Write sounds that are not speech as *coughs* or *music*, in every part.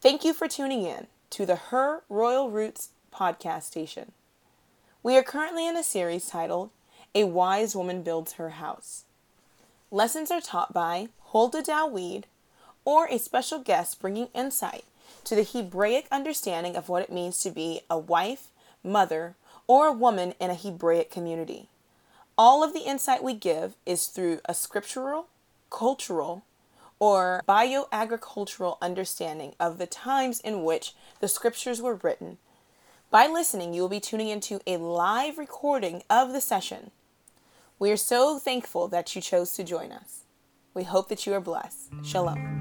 Thank you for tuning in to the Her Royal Roots podcast station. We are currently in a series titled A Wise Woman Builds Her House. Lessons are taught by Hulda Dawid or a special guest bringing insight to the Hebraic understanding of what it means to be a wife, mother, or a woman in a Hebraic community. All of the insight we give is through a scriptural, cultural, or bioagricultural understanding of the times in which the scriptures were written. By listening, you will be tuning into a live recording of the session. We are so thankful that you chose to join us. We hope that you are blessed. Shalom.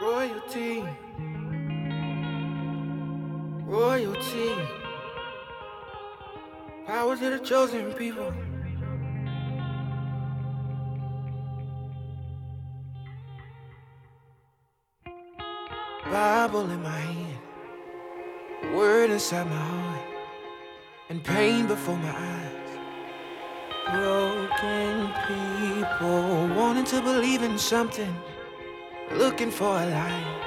Royalty. Royalty. Power to the chosen people. Bible in my hand, word inside my heart, and pain before my eyes. Broken people wanting to believe in something, looking for a light,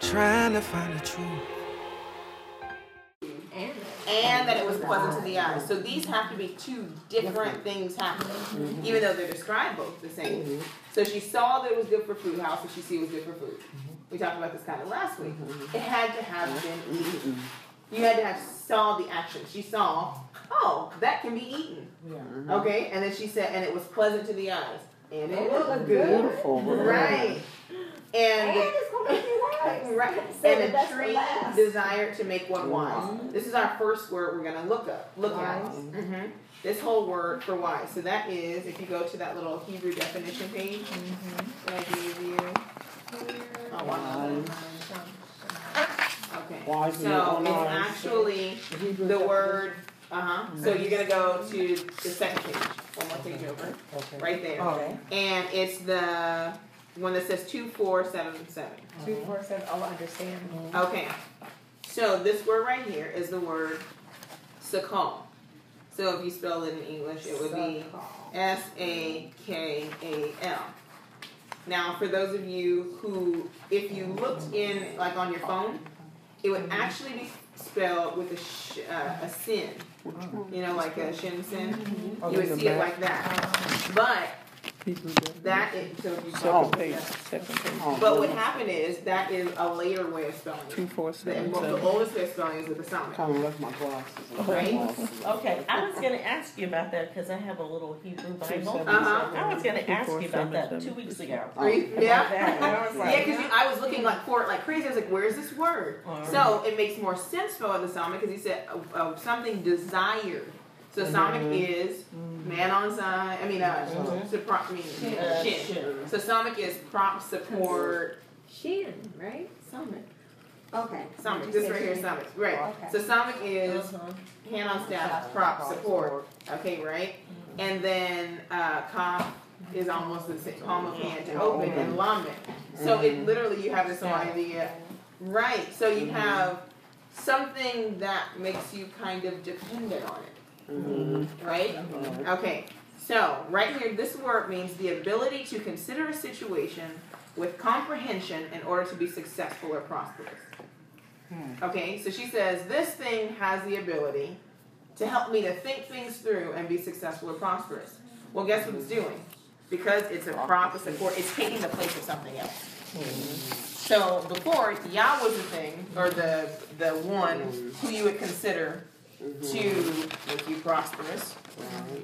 trying to find the truth. And that it was pleasant to the eyes. So these have to be two different things happening, mm-hmm. even though they're described both the same. Mm-hmm. So she saw that it was good for food. How else did she see it was good for food? Mm-hmm. We talked about this kind of last week. It had to have been eaten. You had to have saw the action. She saw, oh, that can be eaten. Yeah. Okay, and then she said, and it was pleasant to the eyes, and it looked good. Right. And And it's gonna make you. *laughs* Right. Save And a best for tree last. desired to make one wise. This is our first word we're gonna look up. Look at. Wise. hmm This whole word for wise. So that is, if you go to that little Hebrew definition page that I gave you. Oh, wow. Okay. Wise so it's eyes. actually the word. Uh huh. So you're gonna go to the second page. One more page over. Okay. Right there. Okay. And it's the one that says 2477. Two, four, seven. Oh, I understand. Okay. So this word right here is the word sakal. So if you spell it in English, it would be S A K A L. Now, for those of you who, if you looked in, like on your phone, it would actually be spelled with a, sh- uh, a sin. You know, like a shin sin. You would see it like that. But that is, so if you Second page, second page. But what happened is that is a later way of spelling Two, it. four, The, seven, the seven. oldest way of spelling is with the sound. Kind of left my glasses. on. Right? Okay, I was gonna ask you about that because I have a little Hebrew Bible. seven, Uh-huh. I was gonna Two, ask four, you about that two weeks ago. Are you- About yeah. that, and I was *laughs* Yeah, like, because I was looking like for it like crazy. I was like, "Where's this word?" Uh-huh. So it makes more sense for the samekh because he said uh, uh, something desired. So samekh is man on sign. I mean, uh, support. I mean, Uh, shin. shin. So samekh is prop support. Shin, right? Samekh. Okay. Samekh. You This right here, shin. samekh. Right. Okay. So samekh is uh-huh. hand on staff, prop support. Okay, right? And then uh, kaf is almost the same, palm of hand to open, and lamed. So it literally you have this idea, right? So you have something that makes you kind of dependent on it, Mm-hmm. right? Mm-hmm. Okay. So right here, this word means the ability to consider a situation with comprehension in order to be successful or prosperous. Hmm. Okay, so she says, This thing has the ability to help me to think things through and be successful or prosperous. Well, guess what it's doing? Because it's a prop, it's a core, it's taking the place of something else. Hmm. So before, Yah was the thing, or the the one who you would consider to make you prosperous,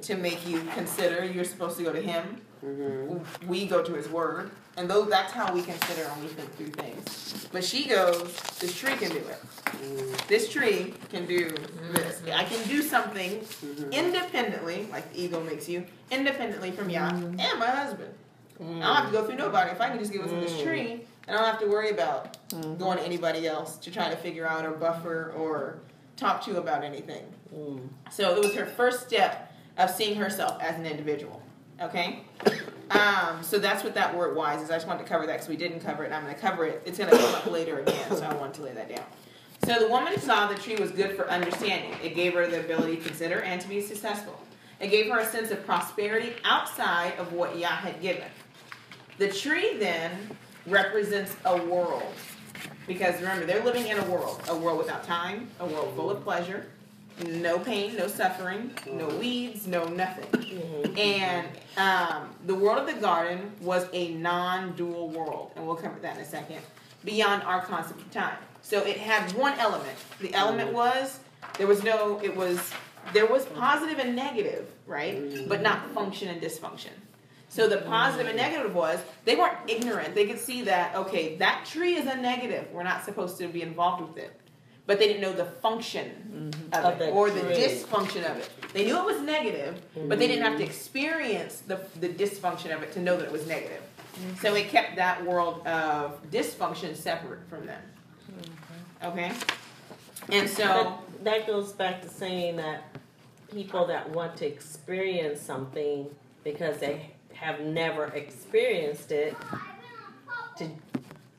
to make you consider you're supposed to go to Him. Mm-hmm. We go to His Word, and those that's how we consider and we think through things. But she goes, this tree can do it. Mm-hmm. This tree can do mm-hmm. this. I can do something independently, like the ego makes you, independently from Yah and my husband. I don't have to mm. go through nobody. If I can just get within this mm. tree, and I don't have to worry about going to anybody else to try to figure out or buffer or talk to about anything. So it was her first step of seeing herself as an individual. Okay? Um, so that's what that word wise is. I just wanted to cover that because we didn't cover it, and I'm going to cover it. It's going to come up later again, so I wanted to lay that down. So the woman saw the tree was good for understanding. It gave her the ability to consider and to be successful. It gave her a sense of prosperity outside of what Yah had given. The tree then represents a world. Because remember, they're living in a world, a world without time, a world full of pleasure, no pain, no suffering, no mm-hmm. weeds, no nothing. Mm-hmm. And um, the world of the garden was a non-dual world, and we'll cover that in a second. Beyond our concept of time, so it had one element. The element mm-hmm. was there was no. It was there was positive and negative, right? But not function and dysfunction. So the positive and negative was they weren't ignorant. They could see that okay, that tree is a negative. We're not supposed to be involved with it. But they didn't know the function mm-hmm. of, Of it or the dysfunction of it. They knew it was negative, but they didn't have to experience the, the dysfunction of it to know that it was negative. So it kept that world of dysfunction separate from them. Okay? And so, But that goes back to saying that people that want to experience something because they have never experienced it to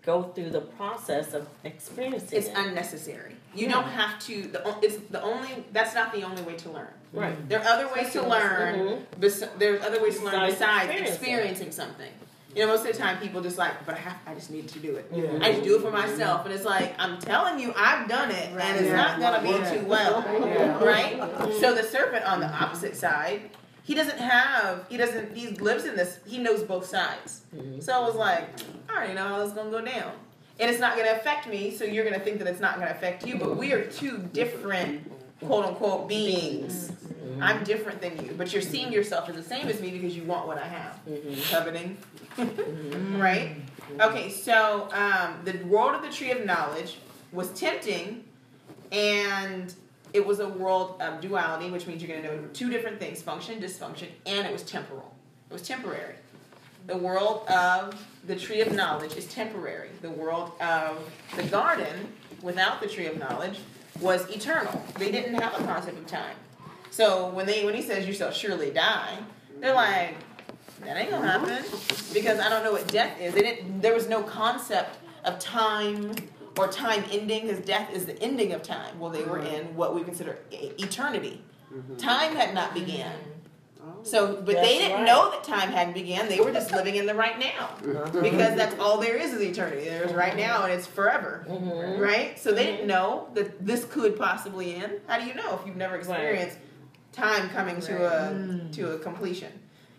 go through the process of experiencing it's it. unnecessary. You don't have to, the, it's the only, that's not the only way to learn. right. There are other ways to learn. Mhm. Bes- there's other ways to learn Besides besides experiencing. experiencing something. You know, most of the time people just like, but I have, I just need to do it. Mhm. I just do it for myself, and it's like I'm telling you, I've done it, and it's Yeah. not gonna be Yeah. too well, Yeah. right? So the serpent on the opposite side, he doesn't have, he doesn't, he lives in this, he knows both sides. Mhm. So I was like, I already know how it's gonna go down. And it's not gonna affect me, so you're gonna think that it's not gonna affect you, but we are two different quote unquote beings. Mhm. I'm different than you, but you're seeing yourself as the same as me because you want what I have. Mhm. Coveting. Mhm. *laughs* right? Okay, so um, the world of the tree of knowledge was tempting, and it was a world of duality, which means you're going to know two different things function, dysfunction, and it was temporal. It was temporary. The world of the tree of knowledge is temporary. The world of the garden, without the tree of knowledge, was eternal. They didn't have a concept of time. So when they when he says you shall surely die, they're like, that ain't gonna happen because I don't know what death is. They didn't. There was no concept of time or time ending because death is the ending of time. Well, they were mm-hmm. in what we consider e- eternity. Mm-hmm. Time had not began. Mm-hmm. Oh, so, but That's they didn't right. know that time hadn't began. They were just living in the right now because that's all there is is eternity. There's right now and it's forever. Mhm. Right? So they didn't know that this could possibly end. How do you know if you've never experienced time coming to a mm. to a completion?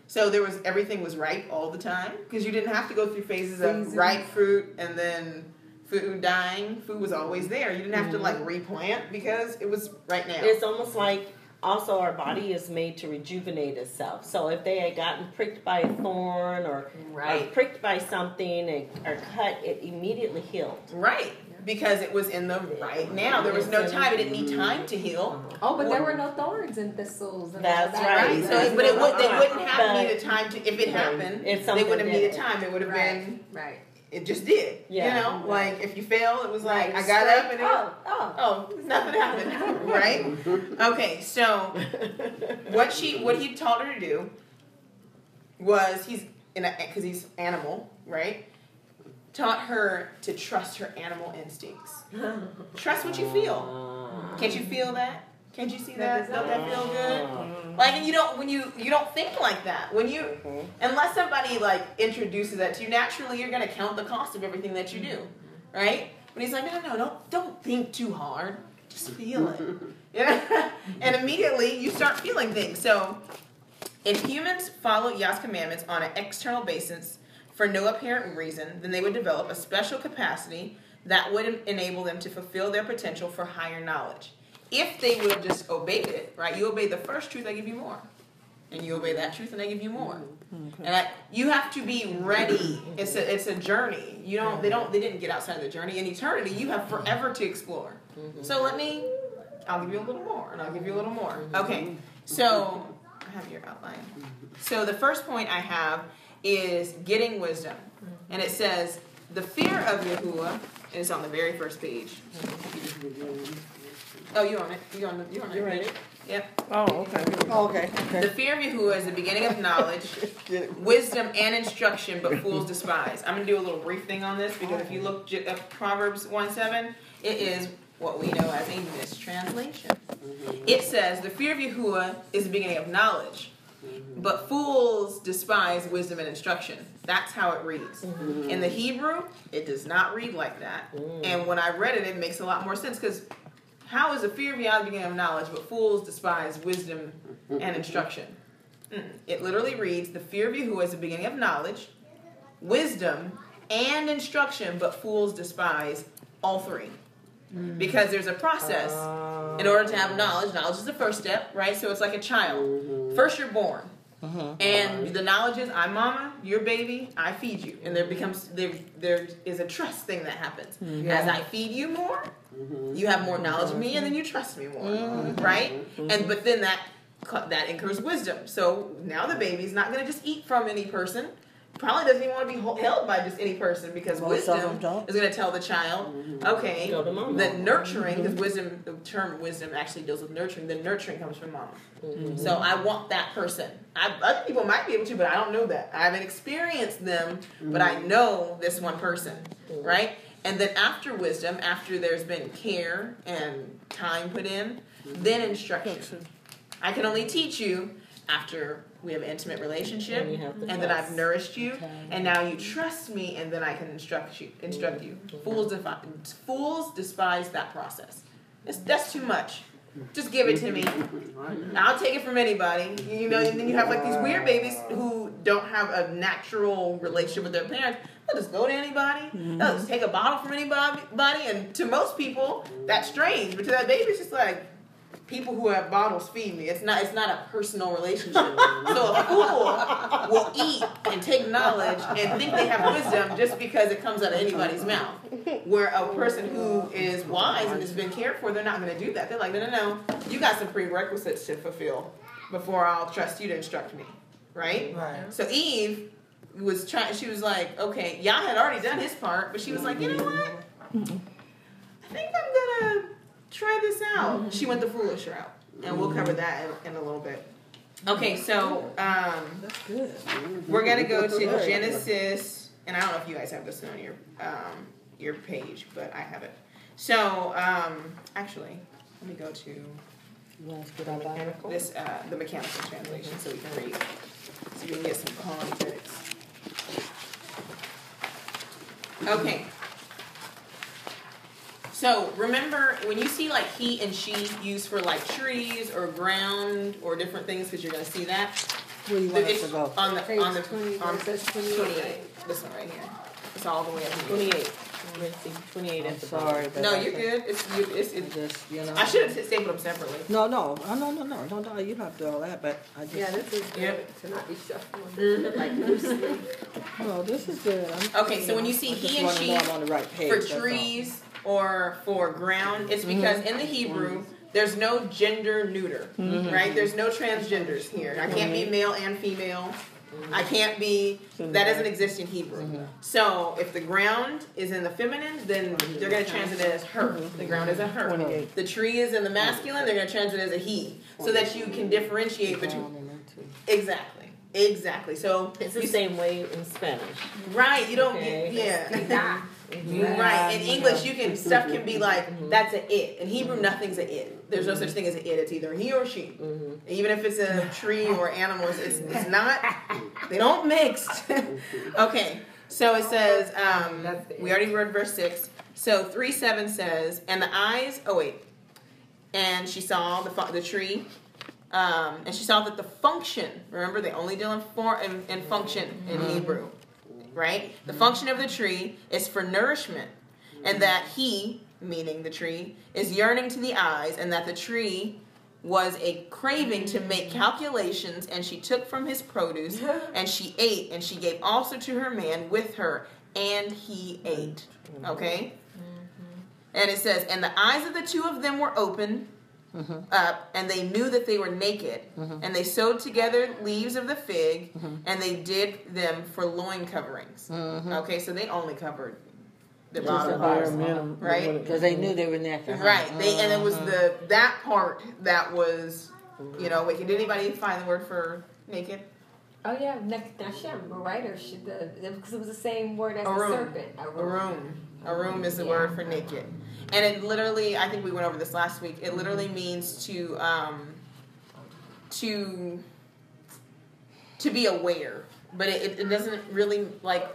So there was everything was ripe all the time because you didn't have to go through phases of Seasons. ripe fruit and then food dying. Food was always there. You didn't have to mm-hmm. like replant because it was right now. It's almost like also our body is made to rejuvenate itself. So if they had gotten pricked by a thorn or, or Right. pricked by something and, or cut, it immediately healed. Right. Because it was in the right now. There was no time. It didn't need time to heal. Uh-huh. Oh, but there were no thorns and thistles. And That's that. right. Right. That's So, but it would, they uh-huh. wouldn't have But- needed time to. If it happened, If they wouldn't have did needed it. time. It would have Right. been. Right. It just did. Yeah. You know, like if you fail, it was like Right. I got up and it, Oh, oh. oh, nothing happened. *laughs* right. Okay. So *laughs* what she, what he taught her to do was he's in a because he's animal, right? Taught her to trust her animal instincts. *laughs* Trust what you feel. Can't you feel that? Can't you see that? Doesn't that feel good? Like and you don't when you you don't think like that. When you Mhm. unless somebody like introduces that to you, naturally you're gonna count the cost of everything that you do. Right? But he's like, no, no, no, don't don't think too hard. Just feel it. *laughs* Yeah. and immediately you start feeling things. So if humans follow Yah's commandments on an external basis for no apparent reason, then they would develop a special capacity that would enable them to fulfill their potential for higher knowledge. If they would have just obeyed it, right? You obey the first truth, I give you more. And you obey that truth, and I give you more. Mm-hmm. And I, you have to be ready. It's a it's a journey. You don't they don't they didn't get outside of the journey. In eternity, you have forever to explore. Mm-hmm. So let me I'll give you a little more and I'll give you a little more. Mm-hmm. Okay. So I have your outline. So the first point I have is getting wisdom. And it says the fear of Yahuwah is on the very first page. Oh, you on it? You on the you on it? You ready? Yep. Oh, okay. Oh, okay. The fear of Yahuwah is the beginning of knowledge, *laughs* wisdom, and instruction, but fools despise. I'm going to do a little brief thing on this because if you oh. look j- up Proverbs 1 7, it is what we know as a mistranslation. Mm-hmm. It says, The fear of Yahuwah is the beginning of knowledge, mm-hmm. But fools despise wisdom and instruction. That's how it reads. Mm-hmm. In the Hebrew, it does not read like that. Mm. And when I read it, it makes a lot more sense because how is the fear of Yahweh the beginning of knowledge, but fools despise wisdom and instruction? Mm. It literally reads, The fear of Yahuwah is the beginning of knowledge, wisdom, and instruction, but fools despise all three. Mm. Because there's a process in order to have knowledge. Knowledge is the first step, right? So it's like a child. Mm-hmm. First, you're born. Mm-hmm. And the knowledge is I'm mama, you're baby, I feed you. And there becomes there there is a trust thing that happens. Mm-hmm. As I feed you more, Mm-hmm. you have more knowledge of me and then you trust me more. Mm-hmm. Right? Mm-hmm. And but then that that incurs wisdom. So now the baby's not gonna just eat from any person. Probably doesn't even want to be held by just any person because Well, wisdom is going to tell the child, okay, Go to mama. the nurturing, because wisdom, the term wisdom actually deals with nurturing. The nurturing comes from mama. So I want that person. I, other people might be able to, but I don't know that. I haven't experienced them, but I know this one person, right? And then after wisdom, after there's been care and time put in, mm-hmm. then instruction. I can only teach you after we have an intimate relationship, And you have to and then I've nourished you, and now you trust me, and then I can instruct you. Instruct you. Mm-hmm. Fools defi- fools despise that process. It's, that's too much. Just give it to me. *laughs* I'll take it from anybody. You know, and then you have like these weird babies who don't have a natural relationship with their parents. They'll just go to anybody. Mm-hmm. They'll just take a bottle from anybody. And to most people, that's strange. But to that baby, it's just like people who have bottles feed me. It's not. It's not a personal relationship. *laughs* so a fool will eat and take knowledge and think they have wisdom just because it comes out of anybody's mouth. Where a person who is wise and has been cared for, they're not going to do that. They're like, no, no, no. You got some prerequisites to fulfill before I'll trust you to instruct me, right? Right. So Eve was trying. She was like, okay, Yah had already done his part, but she was like, you know what? I think I'm gonna try this out. She went the foolish route, and we'll cover that in, in a little bit. Okay, so um, That's good. we're gonna go to Genesis, and I don't know if you guys have this on your um, your page, but I have it. So um, actually, let me go to You want us to get our Bible? this uh, the mechanical translation so we can read, so we can get some context. Okay. So remember when you see like he and she used for like trees or ground or different things because you're going to see that. Where you want us to go? On the on the 20, on 28. 28. This one right here. It's all the way up to 28. 28 I'm sorry, bottom. No, you're good. It's, you, it's, it's just, you know. I should have stapled them separately. No, no, oh, no, no, no, no, no. You don't have to do all that, but I just. Yeah, this is good yep. to not be shuffling. Mm-hmm. like. No, this is good. I'm, okay, so when you see I he and she on the right page, for trees or for ground, it's mm-hmm. because mm-hmm. in the Hebrew. Mm-hmm. There's no gender neuter, mm-hmm. right? There's no transgenders here. I can't be male and female. I can't be. That doesn't exist in Hebrew. So if the ground is in the feminine, then they're going to translate it as her. The ground is a her. The tree is in the masculine. They're going to translate it as a he, so that you can differentiate between. Down in there, too. Exactly. Exactly. So It's the you- same way in Spanish. Right. You don't. Okay. Yeah. *laughs* Right. In English, you can stuff can be like that's an it. In Hebrew, nothing's an it. There's no such thing as an it. It's either he or she. Even if it's a tree or animals, it's, it's not. They don't mix. *laughs* okay. So it says. Um, we already read verse six. So three seven says, and the eyes. Oh wait. And she saw the the tree. Um, and she saw that the function. Remember, they only deal in for in, in function in Hebrew right? The function of the tree is for nourishment, and that he, meaning the tree, is yearning to the eyes, and that the tree was a craving to make calculations, and she took from his produce, *laughs* and she ate, and she gave also to her man with her, and he ate. Mm-hmm. Okay? Mm-hmm. And it says, and the eyes of the two of them were open up, and they knew that they were naked, mm-hmm. and they sewed together leaves of the fig, mm-hmm. and they did them for loin coverings. Okay, so they only covered the bottom bare parts, right? Because they knew they were naked. huh? Right. They and it was the that part that was, you know. Wait, did anybody find the word for naked? Oh yeah, Nek- Nashem, right? Or she, the, because it was the same word as Arum. the serpent. Arum. Arum is the Yeah. word for naked. And it literally, I think we went over this last week. It literally means to, um, to, to be aware, but it, it, doesn't really like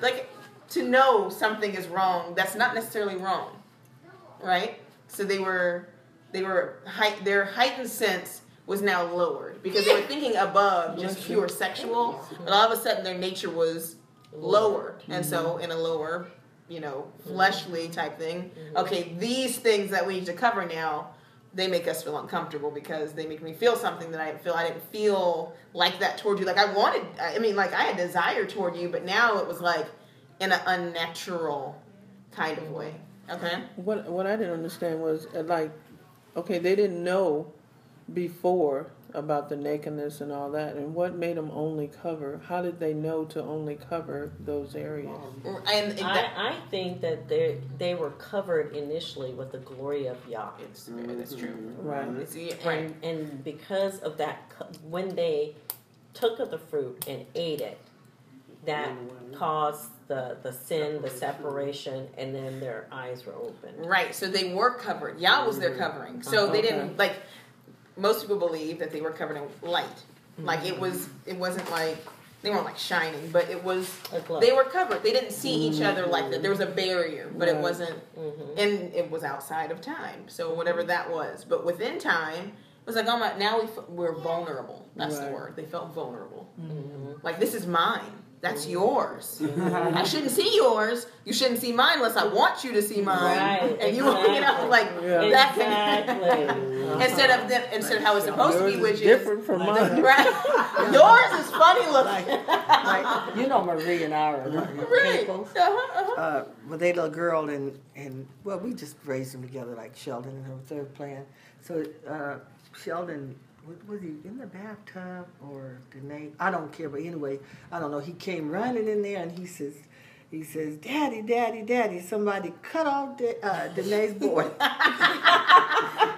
like to know something is wrong. That's not necessarily wrong, right? So they were they were their heightened sense was now lowered because they were thinking above *laughs* just pure sexual, but all of a sudden their nature was lowered, and so in a lower, you know, mm-hmm. fleshly type thing. Mm-hmm. Okay, these things that we need to cover now, they make us feel uncomfortable because they make me feel something that I didn't feel. I didn't feel like that toward you. Like I wanted. I mean, like I had desire toward you, but now it was like in an unnatural kind of mm-hmm. way. Okay. What what I didn't understand was uh, like, okay, they didn't know before about the nakedness and all that, and what made them only cover? How did they know to only cover those areas? And that, I, I think that they they were covered initially with the glory of Yah. it's, that's true. Mm-hmm. Right. Mm-hmm. It's, yeah, right. And, and because of that, when they took of the fruit and ate it, that mm-hmm. caused the, the sin, the separation, and then their eyes were open. Right. So they were covered. Yah was their covering. So they uh-huh. didn't like. Most people believe that they were covered in light. Like it was. It wasn't like they weren't like shining, but it was. They were covered. They didn't see each mm-hmm. other like that. There was a barrier, but it wasn't. Mm-hmm. And it was outside of time. So whatever mm-hmm. that was, but within time. It was like, oh my! Now we f- we're vulnerable. That's the word. They felt vulnerable. Like this is mine. That's yours. *laughs* I shouldn't see yours. You shouldn't see mine unless I want you to see mine. Right, And you, you know, exactly. like Yeah. that can, Exactly. instead of them, instead of how it's supposed to be, which is different from mine. *laughs* right. Yours is funny looking. like you know Marie and I are *laughs* Right. people. Uh-huh, uh-huh. Uh, when they little girl and and well, we just raised them together like Sheldon and her third plan. So uh, Sheldon was, was he in the bathtub or Danae? I don't care, but anyway, I don't know. He came running in there and he says. He says, "Daddy, Daddy, Daddy! Somebody cut off Da- uh, Danae's boy." *laughs*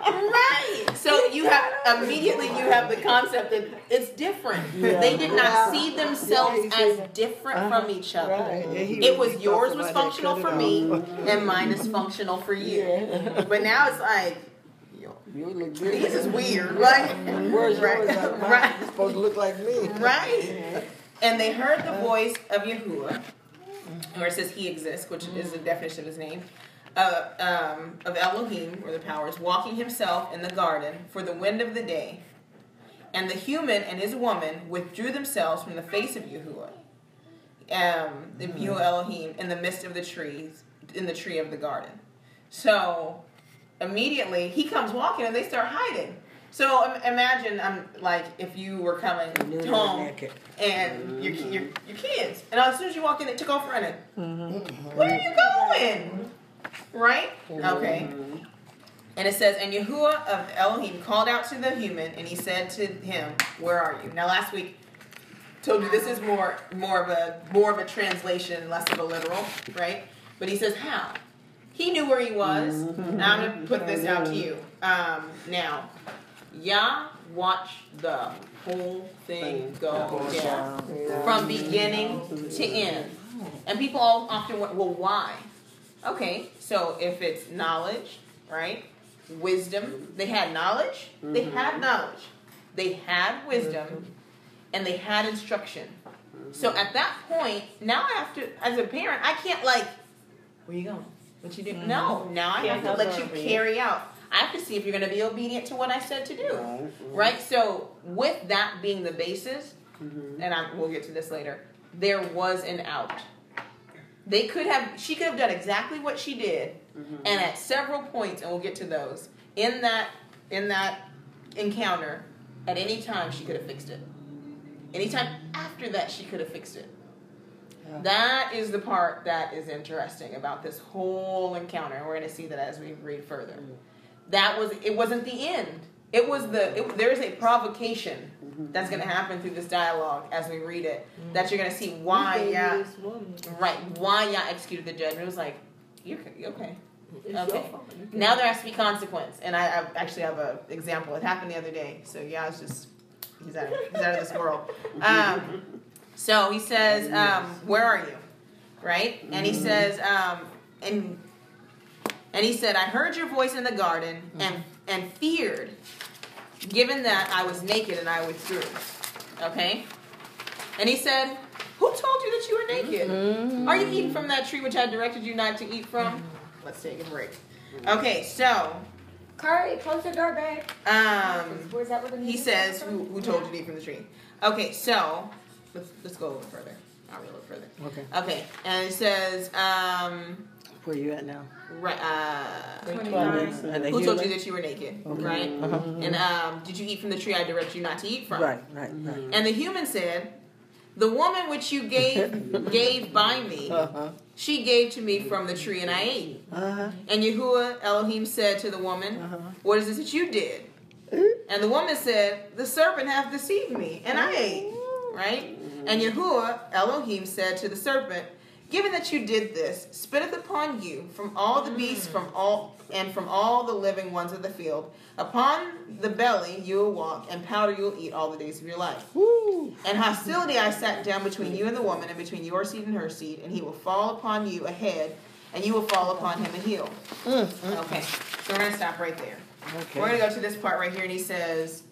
Right. So you have immediately you have the concept that it's different. They did not see themselves Yeah, as different from each other. Right. It really was yours was functional for me, and mine is functional for you. *laughs* But now it's like, yo, You look good. this is weird, *laughs* right? Where's Right. yours? Mine Right. is supposed to look like me. Right. *laughs* And they heard the voice of Yahuwah, where it says he exists, which is the definition of his name, uh, um, of Elohim, or the powers, walking himself in the garden for the wind of the day. And the human and his woman withdrew themselves from the face of Yahuwah, um, the Yahuwah Elohim, in the midst of the trees, in the tree of the garden. So immediately he comes walking and they start hiding. So im- imagine, um, like if you were coming home and your, your your kids, and as soon as you walk in, they took off running. Where are you going? Right? Okay. And it says, and Yahuwah of Elohim called out to the human, and he said to him, "Where are you?" Now, last week told you this is more more of a more of a translation, less of a literal, right? But he says, "How?" He knew where he was. Mm-hmm. Now I'm going to put this out to mm-hmm. you. Um, now, Yah watch the whole thing go down from beginning to end. Oh. And people all often went, well, why? Okay, so if it's knowledge, right? Wisdom, they had knowledge, they mm-hmm. had knowledge, they had wisdom, and they had instruction. So at that point, now I have to, as a parent, I can't like, where you going? What you do? No, now I have to let you you. carry out. I have to see if you're going to be obedient to what I said to do, right? So with that being the basis, and I, we'll get to this later, there was an out. They could have, she could have done exactly what she did, and at several points, and we'll get to those in that in that encounter, at any time she could have fixed it. Anytime after that, she could have fixed it. That is the part that is interesting about this whole encounter, and we're going to see that as we read further. Mm-hmm. That was it. Wasn't the end. It was the. It, there is a provocation mm-hmm. that's going to happen through this dialogue as we read it. That you're going to see why, yeah, right, why Yah executed the judgment. It was like, you're you're okay. Okay. Now there has to be consequence, and I, I actually have an example. It happened the other day. So yeah, it's just he's out of, he's out of this world. *laughs* Um, so he says, um, "Where are you?" Right, and he says, um, and and he said, "I heard your voice in the garden, and and feared, given that I was naked and I withdrew." Okay, And he said, Who told you that you were naked? Are you eating from that tree which I directed you not to eat from? Let's take a break. Okay, so Curry, close the door, babe. um, Where's that? Where the he says, who, who told you to eat from the tree? Okay, so let's let's go a little further. I'll go a little further. Okay, Okay, and it says, um, where you at now? right, uh, And the who told you that you were naked, Okay. right? Uh-huh. And um, did you eat from the tree I direct you not to eat from? Right, right, right. And the human said, The woman which you gave *laughs* gave by me, Uh-huh, she gave to me from the tree, and I ate. uh-huh, And Yahuwah Elohim said to the woman, uh-huh. What is this that you did? And the woman said, The serpent hath deceived me, and I ate. Right? And Yahuwah Elohim said to the serpent, Given that you did this, spitteth upon you from all the beasts from all and from all the living ones of the field. Upon the belly you will walk, and powder you will eat all the days of your life. Woo! And hostility I sat down between you and the woman, and between your seed and her seed, and he will fall upon you a head, and you will fall upon him a heel. Mm, mm, Okay, so we're gonna stop right there. We're gonna go to this part right here, and he says,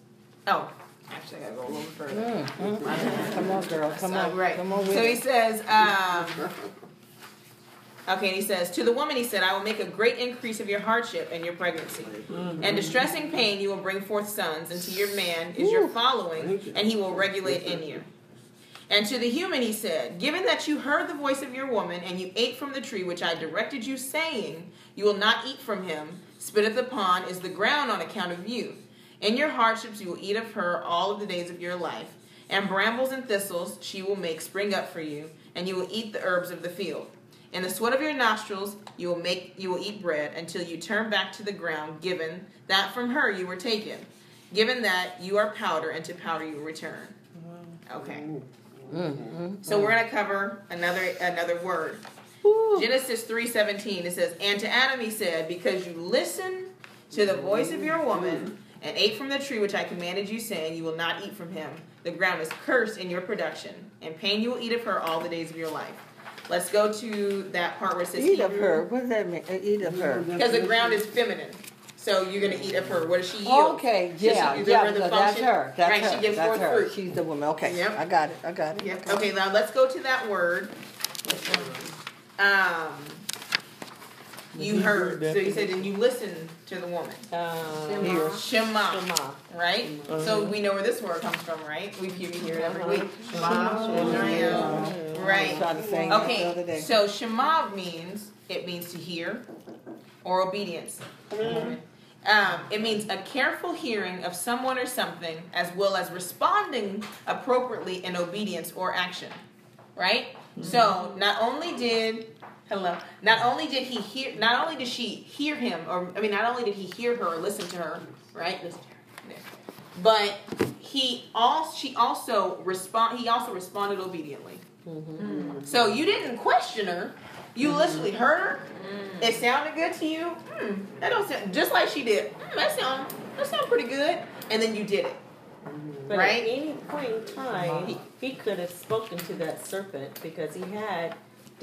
"Oh, actually, I gotta go a little further." Mm, mm, mm. Come on, girl, come So, on, right. come on with So he it. says, um, okay, and he says, To the woman, he said, I will make a great increase of your hardship and your pregnancy. Mm-hmm. And distressing pain, you will bring forth sons, and to your man is your following, and he will regulate in you. And to the human, he said, Given that you heard the voice of your woman, and you ate from the tree which I directed you, saying, You will not eat from him, spitteth upon is the ground on account of you. In your hardships you will eat of her all of the days of your life, and brambles and thistles she will make spring up for you, and you will eat the herbs of the field. In the sweat of your nostrils you will make you will eat bread until you turn back to the ground, given that from her you were taken. Given that you are powder, and to powder you will return. Okay. Mm, mm, So we're gonna cover another another word. Woo. Genesis three seventeen. It says, "And to Adam he said, Because you listened to the voice of your woman and ate from the tree which I commanded you, saying, You will not eat from him. The ground is cursed in your production, and pain you will eat of her all the days of your life." Let's go to that part where it says, Eat of her, what does that mean, Uh, eat of her? because the ground is feminine. So you're gonna eat of her. What does she yield? Okay, Does she- yeah, yeah, so that's her, that's right, her, she gives that's forth her. fruit. She's the woman, okay, Yep. I got it, I got it. Yep. Okay, now let's go to that word. Um, you heard. So you said, and you listened to the woman. Um, Here. Shema, Shema. right? So we know where this word comes from, right? We hear hear it every week. Shema, I Right. tried to sing that the Okay. So Shema means it means to hear or obedience. Um, it means a careful hearing of someone or something, as well as responding appropriately in obedience or action. Right. So not only did hello, not only did he hear, not only did she hear him, or I mean, not only did he hear her or listen to her, right? Listen to her. There. But he also, she also respond. He also responded obediently. So you didn't question her. You literally heard her. It sounded good to you. Hmm, that don't sound just like she did. Hmm, that sound that sound pretty good. And then you did it. But Right? at any point in time, he, he could have spoken to that serpent because he had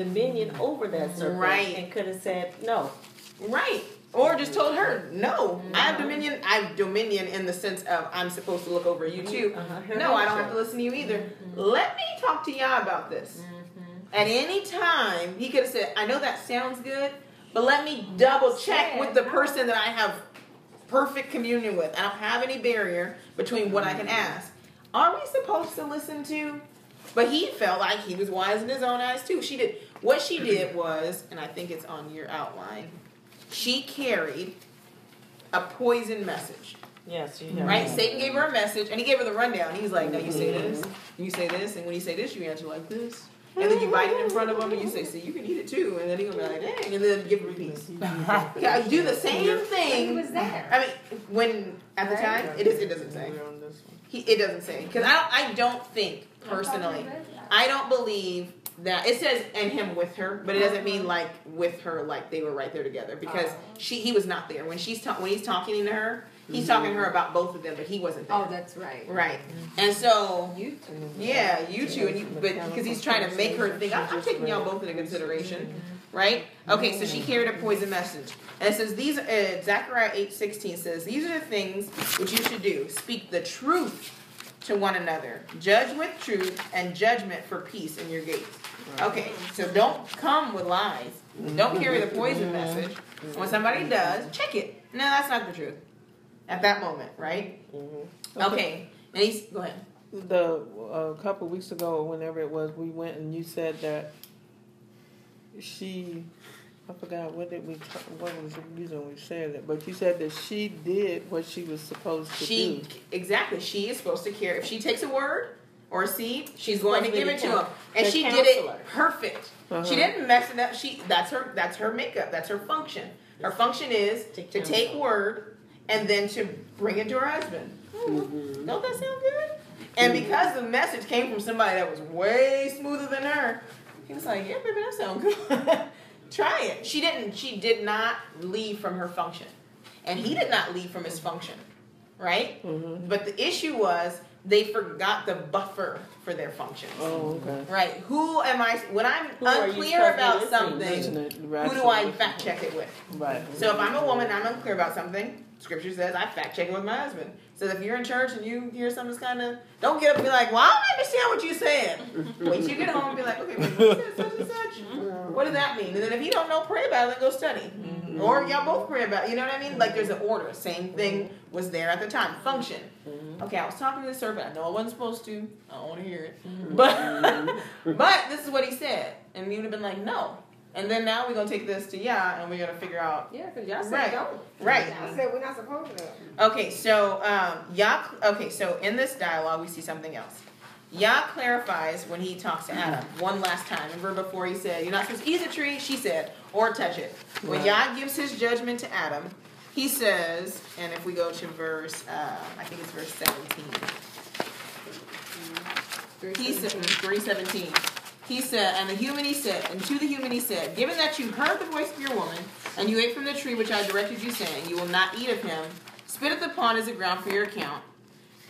dominion over that serpent Right. and could have said no. Right. Or just told her, no, I have dominion. I have dominion in the sense of I'm supposed to look over you too. Uh-huh. No, I don't have to listen to you either. Mm-hmm. Let me talk to y'all about this. Mm-hmm. At any time, he could have said, I know that sounds good, but let me double check with the person that I have perfect communion with. I don't have any barrier between what I can mm-hmm. ask. Are we supposed to listen to? But he felt like he was wise in his own eyes too. She did what she did was, and I think it's on your outline. She carried a poison message. Yes, you have. Right? Satan gave her a message and he gave her the rundown. He's like, No, you say this, and you say this, and when you say this, you answer like this. And then you bite it in front of him and you say, See, you can eat it too. And then he'll be like, Dang, and then give him a piece. Yeah, do the same He thing. was there. I mean, when at the time, it is. It doesn't say. He, it doesn't say because I don't. I don't think personally. I don't believe that it says and him with her, but it doesn't mean mm-hmm. like with her like they were right there together because oh. she he was not there when she's ta- when he's talking to her. He's mm-hmm. talking to her about both of them, but he wasn't there. Oh, that's right. Right, mm-hmm. and so You two. yeah, you two, and you, but because he's trying to make her think, I'm, I'm taking y'all both into consideration, right? Okay, so she carried a poison message, and it says these. Uh, Zechariah eight sixteen says these are the things which you should do: speak the truth to one another. Judge with truth and judgment for peace in your gates. Okay, so don't come with lies. Don't carry the poison message. When somebody does, check it. No, that's not the truth. At that moment, right? Mm-hmm. Okay. And he's go ahead. The a couple weeks ago, or whenever it was, we went and you said that she, I forgot what did we, what was the reason we said it, but you said that she did what she was supposed to She do. exactly. She is supposed to care. If she takes a word or seed, she's going to give it to him, and she did it perfect. Uh-huh. She didn't mess it up. She that's her that's her makeup. That's her function. Her function is To to take word and then to bring it to her husband. Don't that sound good? And because the message came from somebody that was way smoother than her, he was like, "Yeah, baby, that sounds good. *laughs* Try it." She didn't. She did not leave from her function, and he did not leave from his function, right? Mhm. But the issue was they forgot the buffer for their functions. Oh, okay. Right. Who am I? When I'm Who unclear about something, who do I fact check it with? Right. So if I'm a woman, and I'm unclear about something. Scripture says I fact check it with my husband. So if you're in church and you hear something that's kind of, don't get up and be like, "Well, I don't understand what you said." Wait till you get home and be like, "Okay, wait, said such and such. *laughs* What does that mean?" And then if you don't know, pray about it and go study, Mm-hmm. or y'all both pray about. You know what I mean? Like there's an order. Same mm-hmm. thing was there at the time. Function. Mm-hmm. Okay, I was talking to the servant. I know I wasn't supposed to. I don't want to hear it. But *laughs* but this is what he said, and you would have been like, "No." And then now we're gonna take this to yeah, and we're gonna figure out Yeah, because y'all said Right. don't. right. Y'all said we're not supposed to. Okay, so um, Yah. Okay, so in this dialogue, we see something else. Yah clarifies when he talks to Adam one last time. Remember before he said, "You're not supposed to eat the tree," she said, "or touch it." When Yah gives his judgment to Adam, he says, and if we go to verse, uh, I think it's verse seventeen. He said, three seventeen. He said, and the human he said, and to the human he said, given that you heard the voice of your woman, and you ate from the tree which I directed you, saying, you will not eat of him, spit at the pond as a ground for your account,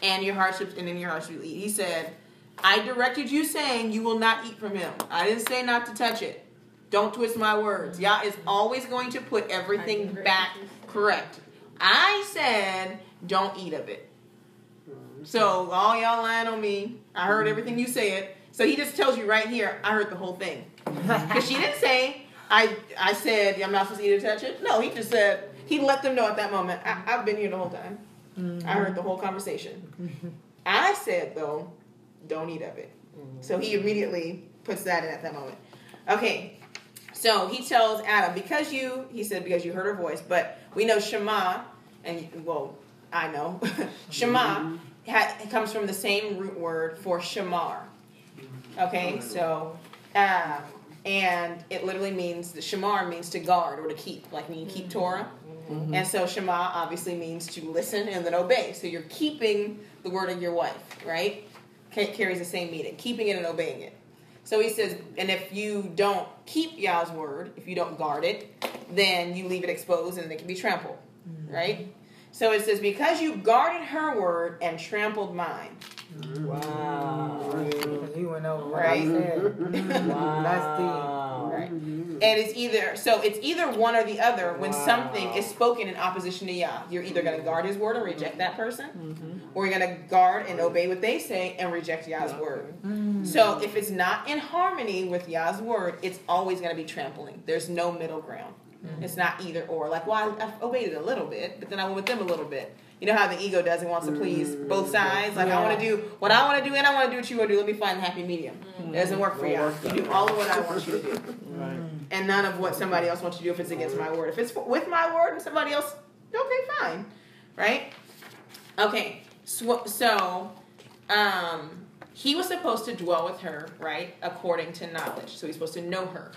and your hardships, and in your hardships you eat. He said, I directed you, saying, you will not eat from him. I didn't say not to touch it. Don't twist my words. Yah is always going to put everything back correct. I said, don't eat of it. So all y'all lying on me. I heard everything you said. So he just tells you right here, I heard the whole thing. *laughs* Because she didn't say, I I said I'm not supposed to eat or touch it. No, he just said he let them know at that moment. I, I've been here the whole time. I heard the whole conversation. *laughs* I said though, don't eat of it. Mm-hmm. So he immediately puts that in at that moment. Okay. So he tells Adam, because you, he said, because you heard her voice, but we know Shema, and well, I know, *laughs* Shema mm-hmm. ha- comes from the same root word for Shamar. Mm-hmm. Okay, so, um, and it literally means, the Shamar means to guard or to keep, like when you keep Torah. And so Shema obviously means to listen and then obey. So you're keeping the word of your wife, right? Ca- carries the same meaning, keeping it and obeying it. So he says, and if you don't keep Yah's word, if you don't guard it, then you leave it exposed and it can be trampled, mm-hmm. right? So it says, because you guarded her word and trampled mine. Wow. Because you went over what Right. I said. *laughs* *laughs* Wow. Right. And it's either so it's either one or the other when Wow. something is spoken in opposition to Yah. You're either gonna guard his word and reject that person, Mm-hmm. or you're gonna guard and obey what they say and reject Yah's word. So if it's not in harmony with Yah's word, it's always gonna be trampling. There's no middle ground. It's not either or. Like, well, I, I obeyed it a little bit, but then I went with them a little bit. You know how the ego does and wants to please both sides. Like I want to do what I want to do, and I want to do what you want to do. Let me find a happy medium. It doesn't work for you. You do all of what I want you to do *laughs* Right. Mm. and none of what somebody else wants you to do if it's against my word. If it's with my word and somebody else, okay, fine, right? Okay, so, so um, he was supposed to dwell with her, right, according to knowledge. So he's supposed to know her,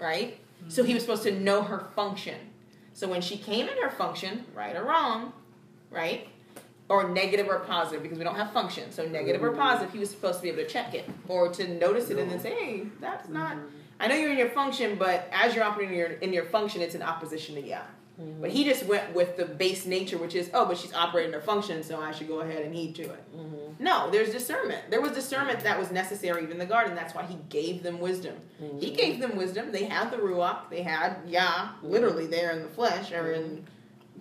right? So he was supposed to know her function. So when she came in her function, right or wrong, right? Or negative or positive, because we don't have function. So negative or positive, he was supposed to be able to check it or to notice it and then say, hey, that's not. Mm-hmm. I know you're in your function, but as you're operating in your, in your function, it's in opposition to Yah. Mm-hmm. But he just went with the base nature, which is, oh, but she's operating her function, so I should go ahead and heed to it. Mm-hmm. No, there's discernment. There was discernment that was necessary even in the garden. That's why he gave them wisdom. He gave them wisdom. They had the Ruach. They had Yah literally there in the flesh or in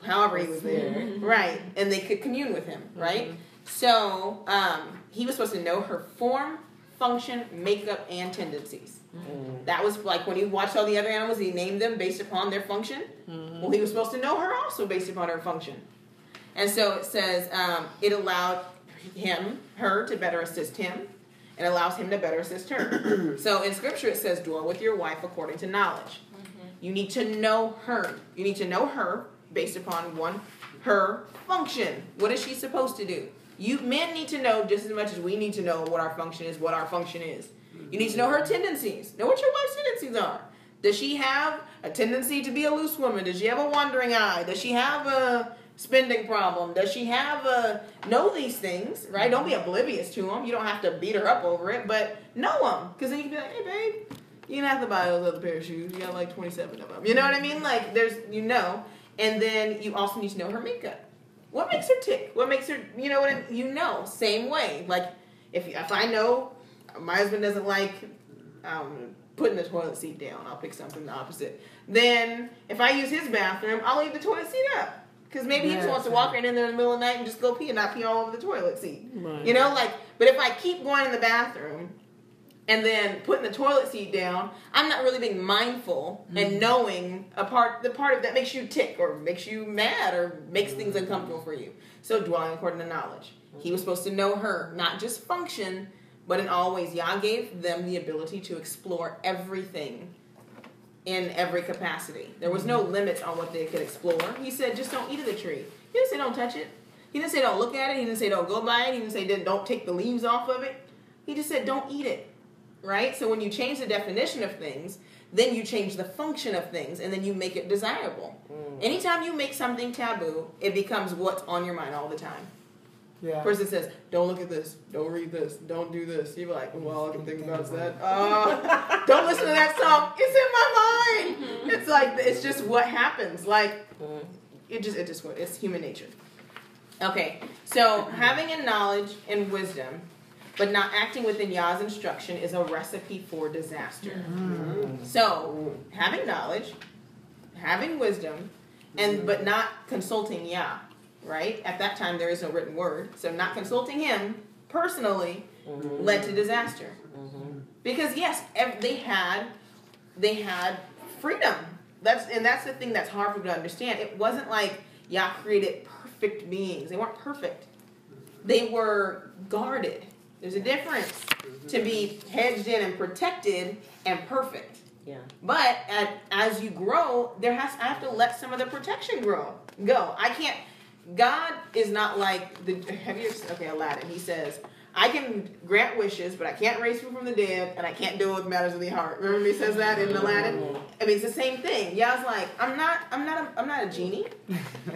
however he was there. Mm-hmm. Right. And they could commune with him, right? Mm-hmm. So um, he was supposed to know her form, function, makeup, and tendencies. Mm-hmm. That was like when he watched all the other animals, he named them based upon their function. Well, he was supposed to know her also based upon her function. And so it says um, it allowed him, her, to better assist him. It allows him to better assist her. *coughs* so in scripture it says, dwell with your wife according to knowledge. You need to know her. You need to know her based upon one, her function. What is she supposed to do? You men need to know just as much as we need to know what our function is, what our function is. You need to know her tendencies. Know what your wife's tendencies are. Does she have a tendency to be a loose woman? Does she have a wandering eye? Does she have a spending problem? Does she have a know these things? Right? Don't be oblivious to them. You don't have to beat her up over it, but know them because then you can be like, hey babe, you didn't have to buy those other pair of shoes. You got like twenty seven of them. You know what I mean? Like there's you know, and then you also need to know her makeup. What makes her tick? What makes her you know what I, you know? Same way. Like if if I know my husband doesn't like um, putting the toilet seat down. I'll pick something the opposite. Then if I use his bathroom, I'll leave the toilet seat up. Because maybe he just wants to walk right in there in the middle of the night and just go pee and not pee all over the toilet seat. Right. You know, like, but if I keep going in the bathroom and then putting the toilet seat down, I'm not really being mindful and mm-hmm. knowing a part, the part of that makes you tick or makes you mad or makes things mm-hmm. uncomfortable for you. So dwelling according to knowledge. He was supposed to know her, not just function, but in all ways. Yah gave them the ability to explore everything in every capacity. There was no mm-hmm. limits on what they could explore. He said, just don't eat of the tree. He didn't say don't touch it. He didn't say don't look at it. He didn't say don't go by it. He didn't say don't take the leaves off of it. He just said don't eat it. Right? So when you change the definition of things, then you change the function of things and then you make it desirable. Mm. Anytime you make something taboo, it becomes what's on your mind all the time. Yeah. Person says, "Don't look at this. Don't read this. Don't do this." You're like, "Well, all I can think about is that." Uh, don't listen to that song. It's in my mind. Mm-hmm. It's like it's just what happens. Like mm. it just it just what it's human nature. Okay, so having a knowledge and wisdom, but not acting within Yah's instruction is a recipe for disaster. Mm. So having knowledge, having wisdom, and but not consulting Yah right? At that time, there is no written word. So, not consulting him personally mm-hmm. led to disaster. Mm-hmm. Because yes, ev- they had they had freedom. That's and that's the thing that's hard for people to understand. It wasn't like Yah created perfect beings. They weren't perfect. They were guarded. There's a difference to be hedged in and protected and perfect. Yeah. But at, as you grow, there has I have to let some of the protection grow go. I can't. God is not like the. Have you okay Aladdin? He says, "I can grant wishes, but I can't raise people from the dead, and I can't deal with matters of the heart." Remember he says that in mm-hmm. Aladdin. I mean, it's the same thing. Yah's like, "I'm not. I'm not. A, I'm not a genie. You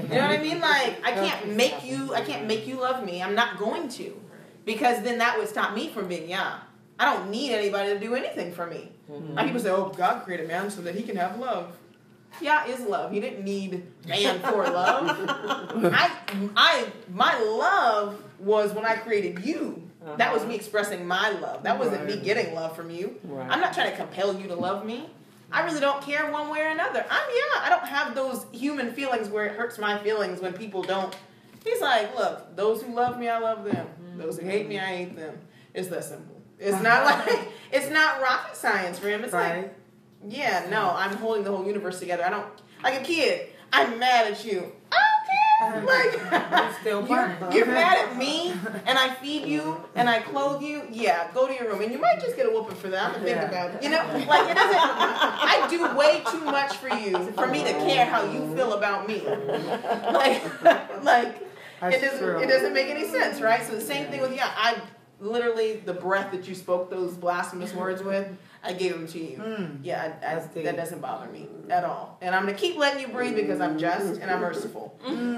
know what I mean? Like, I *laughs* can't make you. I can't make you love me. I'm not going to, because then that would stop me from being Yah. I don't need anybody to do anything for me. Mm-hmm. Like people say, "Oh, God created man so that he can have love." Yah is love. You didn't need man for love. *laughs* I, I, my love was when I created you. That was uh-huh. me expressing my love. That wasn't me getting love from you. Right. I'm not trying to compel you to love me. I really don't care one way or another. I'm yeah. I don't have those human feelings where it hurts my feelings when people don't. He's like, look, those who love me, I love them. Those who hate me, I hate them. It's that simple. It's not uh-huh. like it's not rocket science for him. It's like yeah, no, I'm holding the whole universe together. I don't like a kid. I'm mad at you. I don't care. Like still *laughs* you're, fun. you're mad at me, *laughs* and I feed you and I clothe you. Yeah, go to your room, and you might just get a whooping for that. I'm gonna think Yeah. about it. You know, like it doesn't. I do way too much for you for me to care how you feel about me. Like, *laughs* like it doesn't. true. It doesn't make any sense, right? So the same thing with yeah. I literally the breath that you spoke those blasphemous words with. I gave them to you. Mm. Yeah, I, I, That's that doesn't bother me at all. And I'm gonna keep letting you breathe because I'm just and I'm merciful.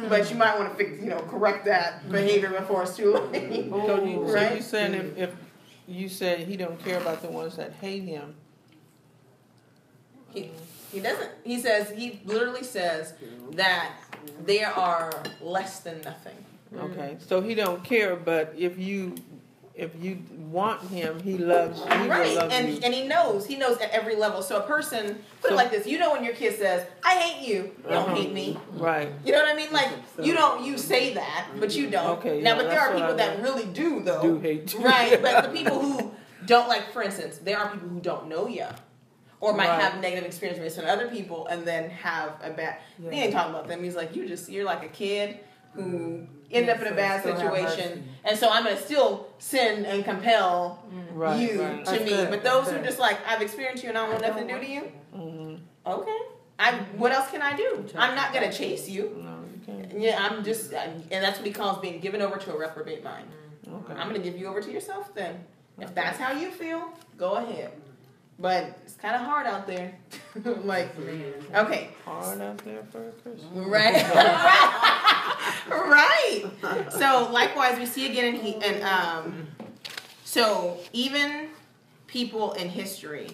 But you might want to fix, you know, correct that behavior before it's too late. *laughs* So you, so you saying if, if you said he don't care about the ones that hate him, He, he doesn't. He says he literally says that they are less than nothing. Okay, so he don't care. But if you, if you want him, he loves. He will right love and you. and he knows he knows at every level so a person put So- it like this you know when your kid says i hate you you don't Uh-huh. hate me Right. you know what i mean like you don't you say that but you don't Okay, now yeah, but there are people that really do though Do hate you. right but the *laughs* people who don't like for instance there are people who don't know you or might Right. have negative experience with on other people and then have a bad Yeah. he ain't talking about them he's like you just you're like a kid who ended up in a so bad situation and so i'm gonna still sin and compel Right. you right. to That's me. good, But those that's who good. just like I've experienced you and I don't want nothing to do to you. hmm Okay. I what else can I do? I'm not gonna chase you. No, you can't. Yeah, I'm just, i and that's what he calls being given over to a reprobate mind. Okay. I'm gonna give you over to yourself then. If that's how you feel, go ahead. But it's kind of hard out there. *laughs* like, okay, Hard out there for a Christian. right, *laughs* *laughs* right. So likewise, we see again in he and um, so even people in history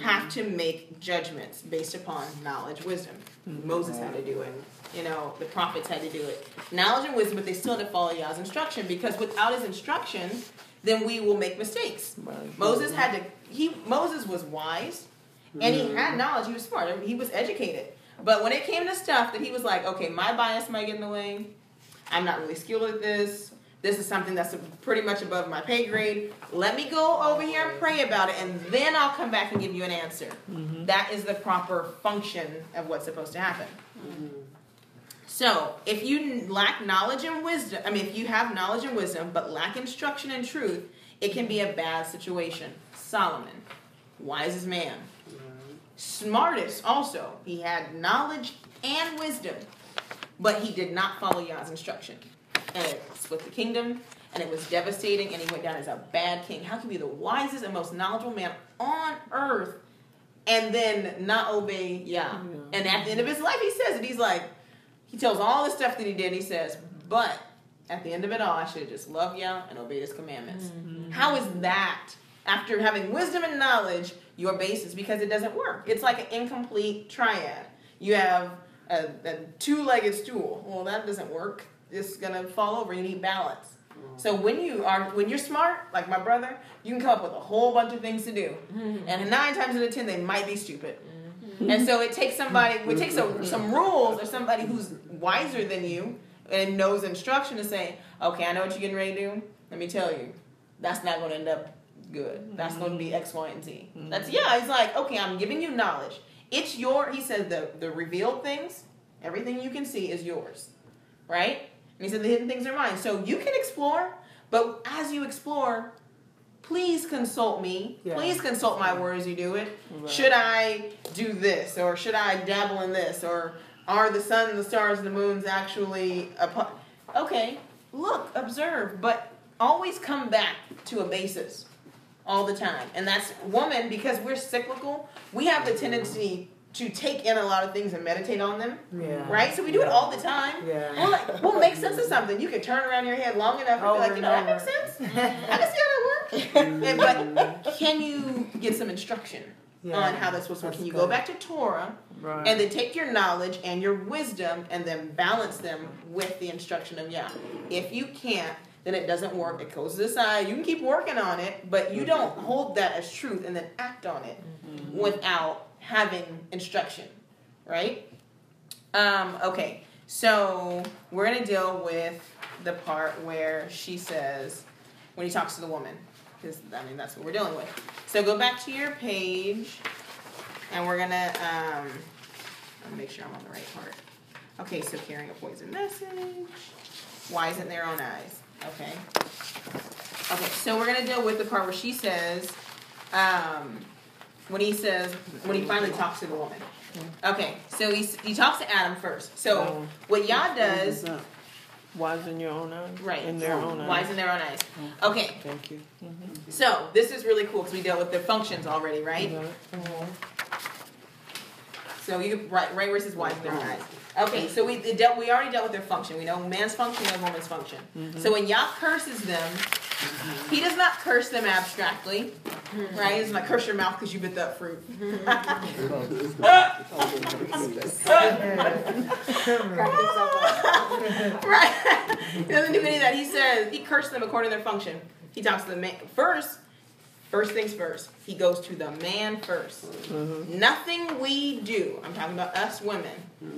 have to make judgments based upon knowledge, wisdom. Moses had to do it. You know, the prophets had to do it. Knowledge and wisdom, but they still had to follow Yah's instruction because without his instruction, then we will make mistakes. Right. Moses had to. He Moses was wise, and he had mm-hmm. knowledge. He was smart. He was educated. But when it came to stuff that he was like, okay, my bias might get in the way. I'm not really skilled at this. This is something that's pretty much above my pay grade. Let me go over here and pray about it, and then I'll come back and give you an answer. Mm-hmm. That is the proper function of what's supposed to happen. Mm-hmm. So, if you lack knowledge and wisdom, I mean, if you have knowledge and wisdom but lack instruction and truth, it can be a bad situation. Solomon, wisest man, smartest also. He had knowledge and wisdom, but he did not follow Yah's instruction. And it split the kingdom, and it was devastating, and he went down as a bad king. How can you be the wisest and most knowledgeable man on earth and then not obey Yah? And at the end of his life, he says it. He's like, he tells all the stuff that he did. He says, but at the end of it all, I should have just loved Yah and obeyed his commandments. Mm-hmm. How is that? After having wisdom and knowledge, your basis, because it doesn't work. It's like an incomplete triad. You have a, a two legged stool. Well, that doesn't work. It's going to fall over. You need balance. So when you are when you're smart, like my brother, you can come up with a whole bunch of things to do, mm-hmm. and nine times out of ten they might be stupid. Mm-hmm. And so it takes somebody, it takes a, some rules or somebody who's wiser than you and knows instruction to say, okay, I know what you're getting ready to do. Let me tell you, that's not going to end up good. That's going to be X, Y, and Z. Mm-hmm. That's yeah. He's like, okay, I'm giving you knowledge. It's your. He said the the revealed things, everything you can see is yours, right? And he said the hidden things are mine. So you can explore, but as you explore, please consult me. Yeah. Please consult my words. You do it. Right. Should I do this, or should I dabble in this, or are the sun, the stars, and the moons actually a pu- Okay, look, observe, but always come back to a basis all the time. And that's woman because we're cyclical. We have the tendency to take in a lot of things and meditate on them, Yeah. right? So we do it all the time. Yeah. We'll, like, we'll make sense of something. You can turn around your head long enough and be oh, like, you know, that makes sense. I can see how that works. *laughs* And- but can you get some instruction Yeah. on how that's supposed to work? Can you good. go back to Torah Right. and then take your knowledge and your wisdom and then balance them with the instruction of Yah? If you can't, then it doesn't work. It goes to the side. You can keep working on it, but you don't hold that as truth and then act on it without having instruction, right? Um, okay, so we're gonna deal with the part where she says, when he talks to the woman, because I mean that's what we're dealing with. So go back to your page, and we're gonna um, make sure I'm on the right part. Okay, so carrying a poison message. Why isn't their own eyes? Okay. Okay, so we're gonna deal with the part where she says, um, when he says, when he finally talks to the woman. Okay, so he he talks to Adam first. So what Yah does, Wise in your own eyes. right? In their own eyes. Wise in their own eyes. Okay, Thank you. so this is really cool because we dealt with the functions already, right? So you right, right where it says wise in their own eyes. Okay, so we dealt, we already dealt with their function. We know man's function and woman's function. Mm-hmm. So when Yah curses them, he does not curse them abstractly, right? He doesn't curse your mouth because you bit that fruit. *laughs* right? he doesn't do any of that. He says he cursed them according to their function. He talks to the man first. First things first. He goes to the man 1st mm-hmm. Nothing we do. I'm talking about us women.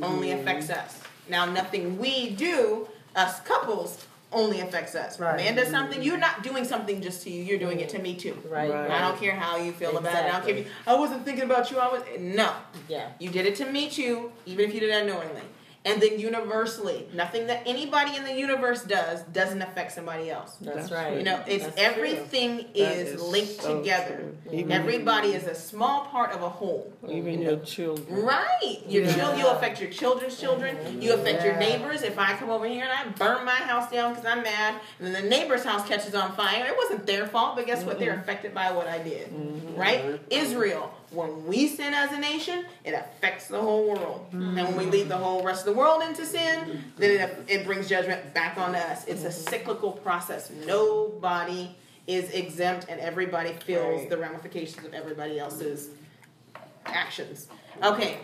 Only mm-hmm. affects us. Now, nothing we do, us couples, only affects us. Right. Man does something. You're not doing something just to you. You're doing it to me too. Right. Right. I don't care how you feel about it. I don't care if you, I wasn't thinking about you. I was no. Yeah. You did it to me too, even if you did it unknowingly. And then universally, nothing that anybody in the universe does doesn't affect somebody else. That's, That's right. You know, it's That's everything That is, is linked so together. true. Even- Everybody is a small part of a whole. Even your children. Right. Your Yeah. children, you'll affect your children's children. You affect your neighbors. If I come over here and I burn my house down because I'm mad, and then the neighbor's house catches on fire, it wasn't their fault, but guess what? They're affected by what I did. Mm-hmm. Right? Israel, when we sin as a nation, it affects the whole world. And when we lead the whole rest of the world into sin, then it, it brings judgment back on us. It's a cyclical process. Nobody is exempt, and everybody feels Right. the ramifications of everybody else's actions. Okay,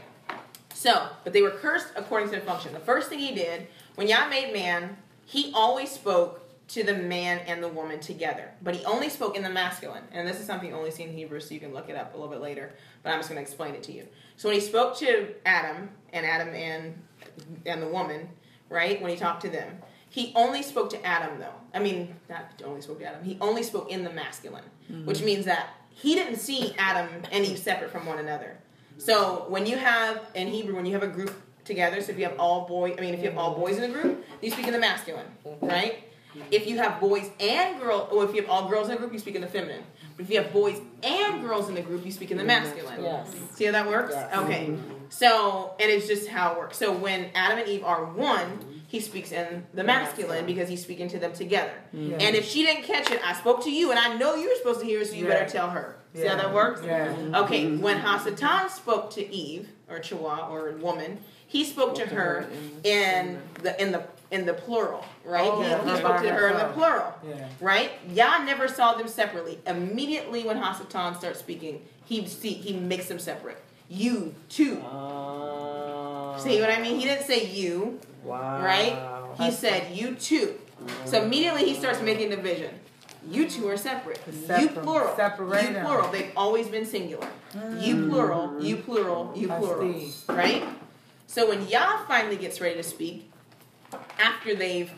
so, but they were cursed according to the function. The first thing he did, when Yah made man, he always spoke to the man and the woman together. But he only spoke in the masculine. And this is something you only see in Hebrew, so you can look it up a little bit later. But I'm just going to explain it to you. So when he spoke to Adam, and Adam and, and the woman, right, when he talked to them, he only spoke to Adam, though. I mean, not only spoke to Adam, he only spoke in the masculine, mm-hmm. which means that he didn't see Adam and Eve separate from one another. So when you have in Hebrew, when you have a group together, so if you have all boy, I mean, if you have all boys in a group, you speak in the masculine, mm-hmm. right? If you have boys and girls, or oh, if you have all girls in a group, you speak in the feminine. But if you have boys and girls in the group, you speak in the masculine. Yes. See how that works? Yes. Okay. Mm-hmm. So, and it's just how it works. So when Adam and Eve are one, he speaks in the masculine because he's speaking to them together. Mm-hmm. And if she didn't catch it, I spoke to you, and I know you were supposed to hear it, so you Yeah. better tell her. See how that works? Yeah. Okay, mm-hmm. when Hasatan spoke to Eve or Chua or woman, he spoke to her in the in the in the plural, right? Oh, he, yeah, he spoke to her in the plural, Yeah. right? Yah never saw them separately. Immediately when Hasatan starts speaking, he see he makes them separate. You too. Uh, See what I mean? He didn't say you, Wow. right? He said you too. So immediately he starts making division. You two are separate. You plural. separate You plural. They've always been singular. You plural. You plural. You plural. Right? So when Yah finally gets ready to speak, after they've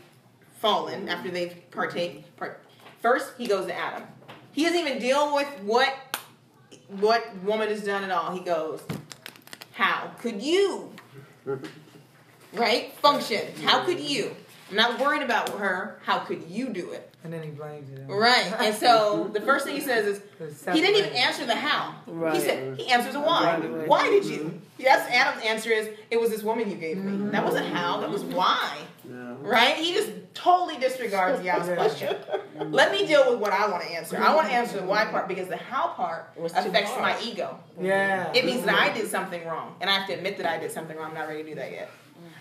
fallen, after they've partake, part, first he goes to Adam. He doesn't even deal with what what woman has done at all. He goes, "How could you?" Right? Function. How could you? I'm not worried about her. How could you do it? And then he blames it. on- Right. *laughs* And so the first thing he says is, he didn't even answer the how. He said he answers a why. Right. Why did you? Mm-hmm. Yes, Adam's answer is it was this woman you gave me. Mm-hmm. That wasn't how. That was why. Right? He just totally disregards Yah's Yeah. question. Mm-hmm. Let me deal with what I want to answer. I want to answer the why part because the how part Was affects my ego. Yeah. It means that I did something wrong, and I have to admit that I did something wrong. I'm not ready to do that yet.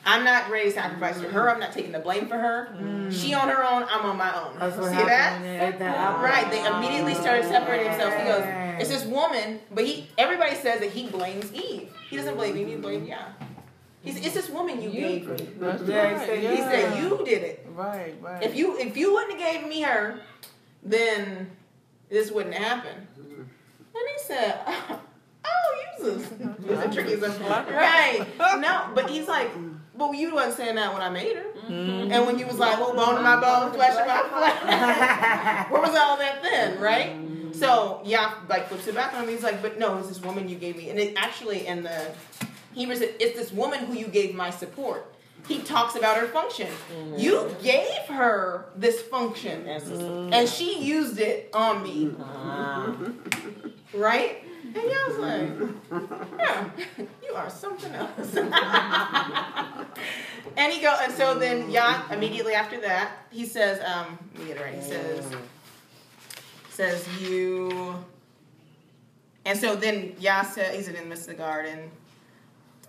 I'm not ready to sacrifice for her. I'm not taking the blame for her. Mm. She on her own. I'm on my own. That's what See that? when they ate that. Right, they immediately started separating themselves. He goes, "It's this woman," but he. Everybody says that he blames Eve. He doesn't blame Eve. He blames yeah. He's, it's this woman you, gave me. Yeah, he right. said- yeah. He said you did it. Right, right. If you if you wouldn't have gave me her, then this wouldn't happen. And he said, *laughs* "Oh, use this." He's a tricky one. right? No, but he's like, "But you wasn't saying that when I made her." Mm-hmm. And when you was like, "Well, bone of my bone, flesh of my *laughs* flesh," where was all that then, right? So yeah, like flips it back on him. He's like, "But no, it's this woman you gave me." And it actually in the Hebrews, it- it's this woman who you gave my support. He talks about her function. You gave her this function, That's a- and she used it on me, Ah. right? And I was like, yeah, you are something else. *laughs* and he go, and so then Yah immediately after that, he says, um, let me get it right. He says, says you, and so then Yah said, he's in the midst of the garden.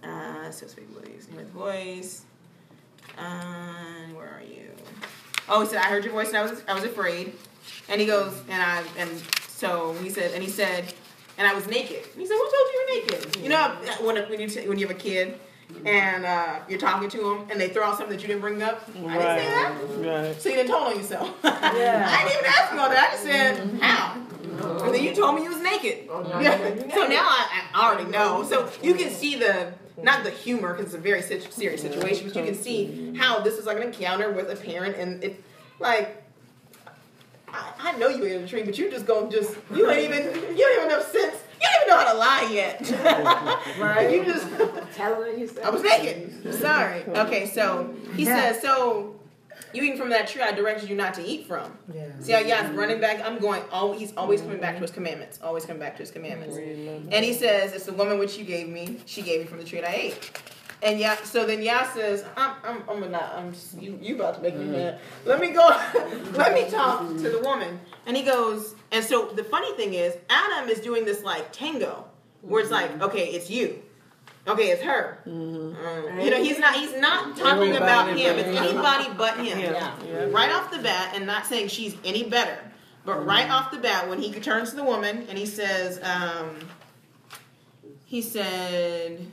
Uh, so speak with these with voice. Uh, where are you? Oh, he said, I heard your voice and I was I was afraid. And he goes, and I and so he said, and he said, and I was naked. And he said, Who told you you're naked? You know when when you t- when you have a kid and uh, you're talking to them, and they throw out something that you didn't bring up. I didn't say that. Right. So you didn't told on yourself. *laughs* Yeah. I didn't even ask you all that. I just said how. And then you told me you was naked. Yeah. So now I, I already know. So you can see the not the humor because it's a very serious situation, but you can see how this is like an encounter with a parent, and it like. I, I know you ate a tree, but you just gonna just you ain't even you don't even have sense. You don't even know how to lie yet. *laughs* right? You just Tell her you said. I was naked. Sorry. Okay, so he says, so you eating from that tree I directed you not to eat from. Yeah. See how Yah's running back? I'm going, oh, he's always coming back to his commandments. Always coming back to his commandments. And he says, it's the woman which you gave me. She gave me from the tree that I ate. And yeah, so then Yah says, I'm, I'm, I'm not, I'm, just, you, you about to make me mad. Let me go, *laughs* let me talk to the woman. And he goes, and so the funny thing is, Adam is doing this like tango, where it's like, okay, it's you. Okay, it's her. Um, you know, he's not, he's not talking about him. It's anybody but him Yeah. yeah. right off the bat, and not saying she's any better, but right off the bat, when he turns to the woman and he says, um, he said,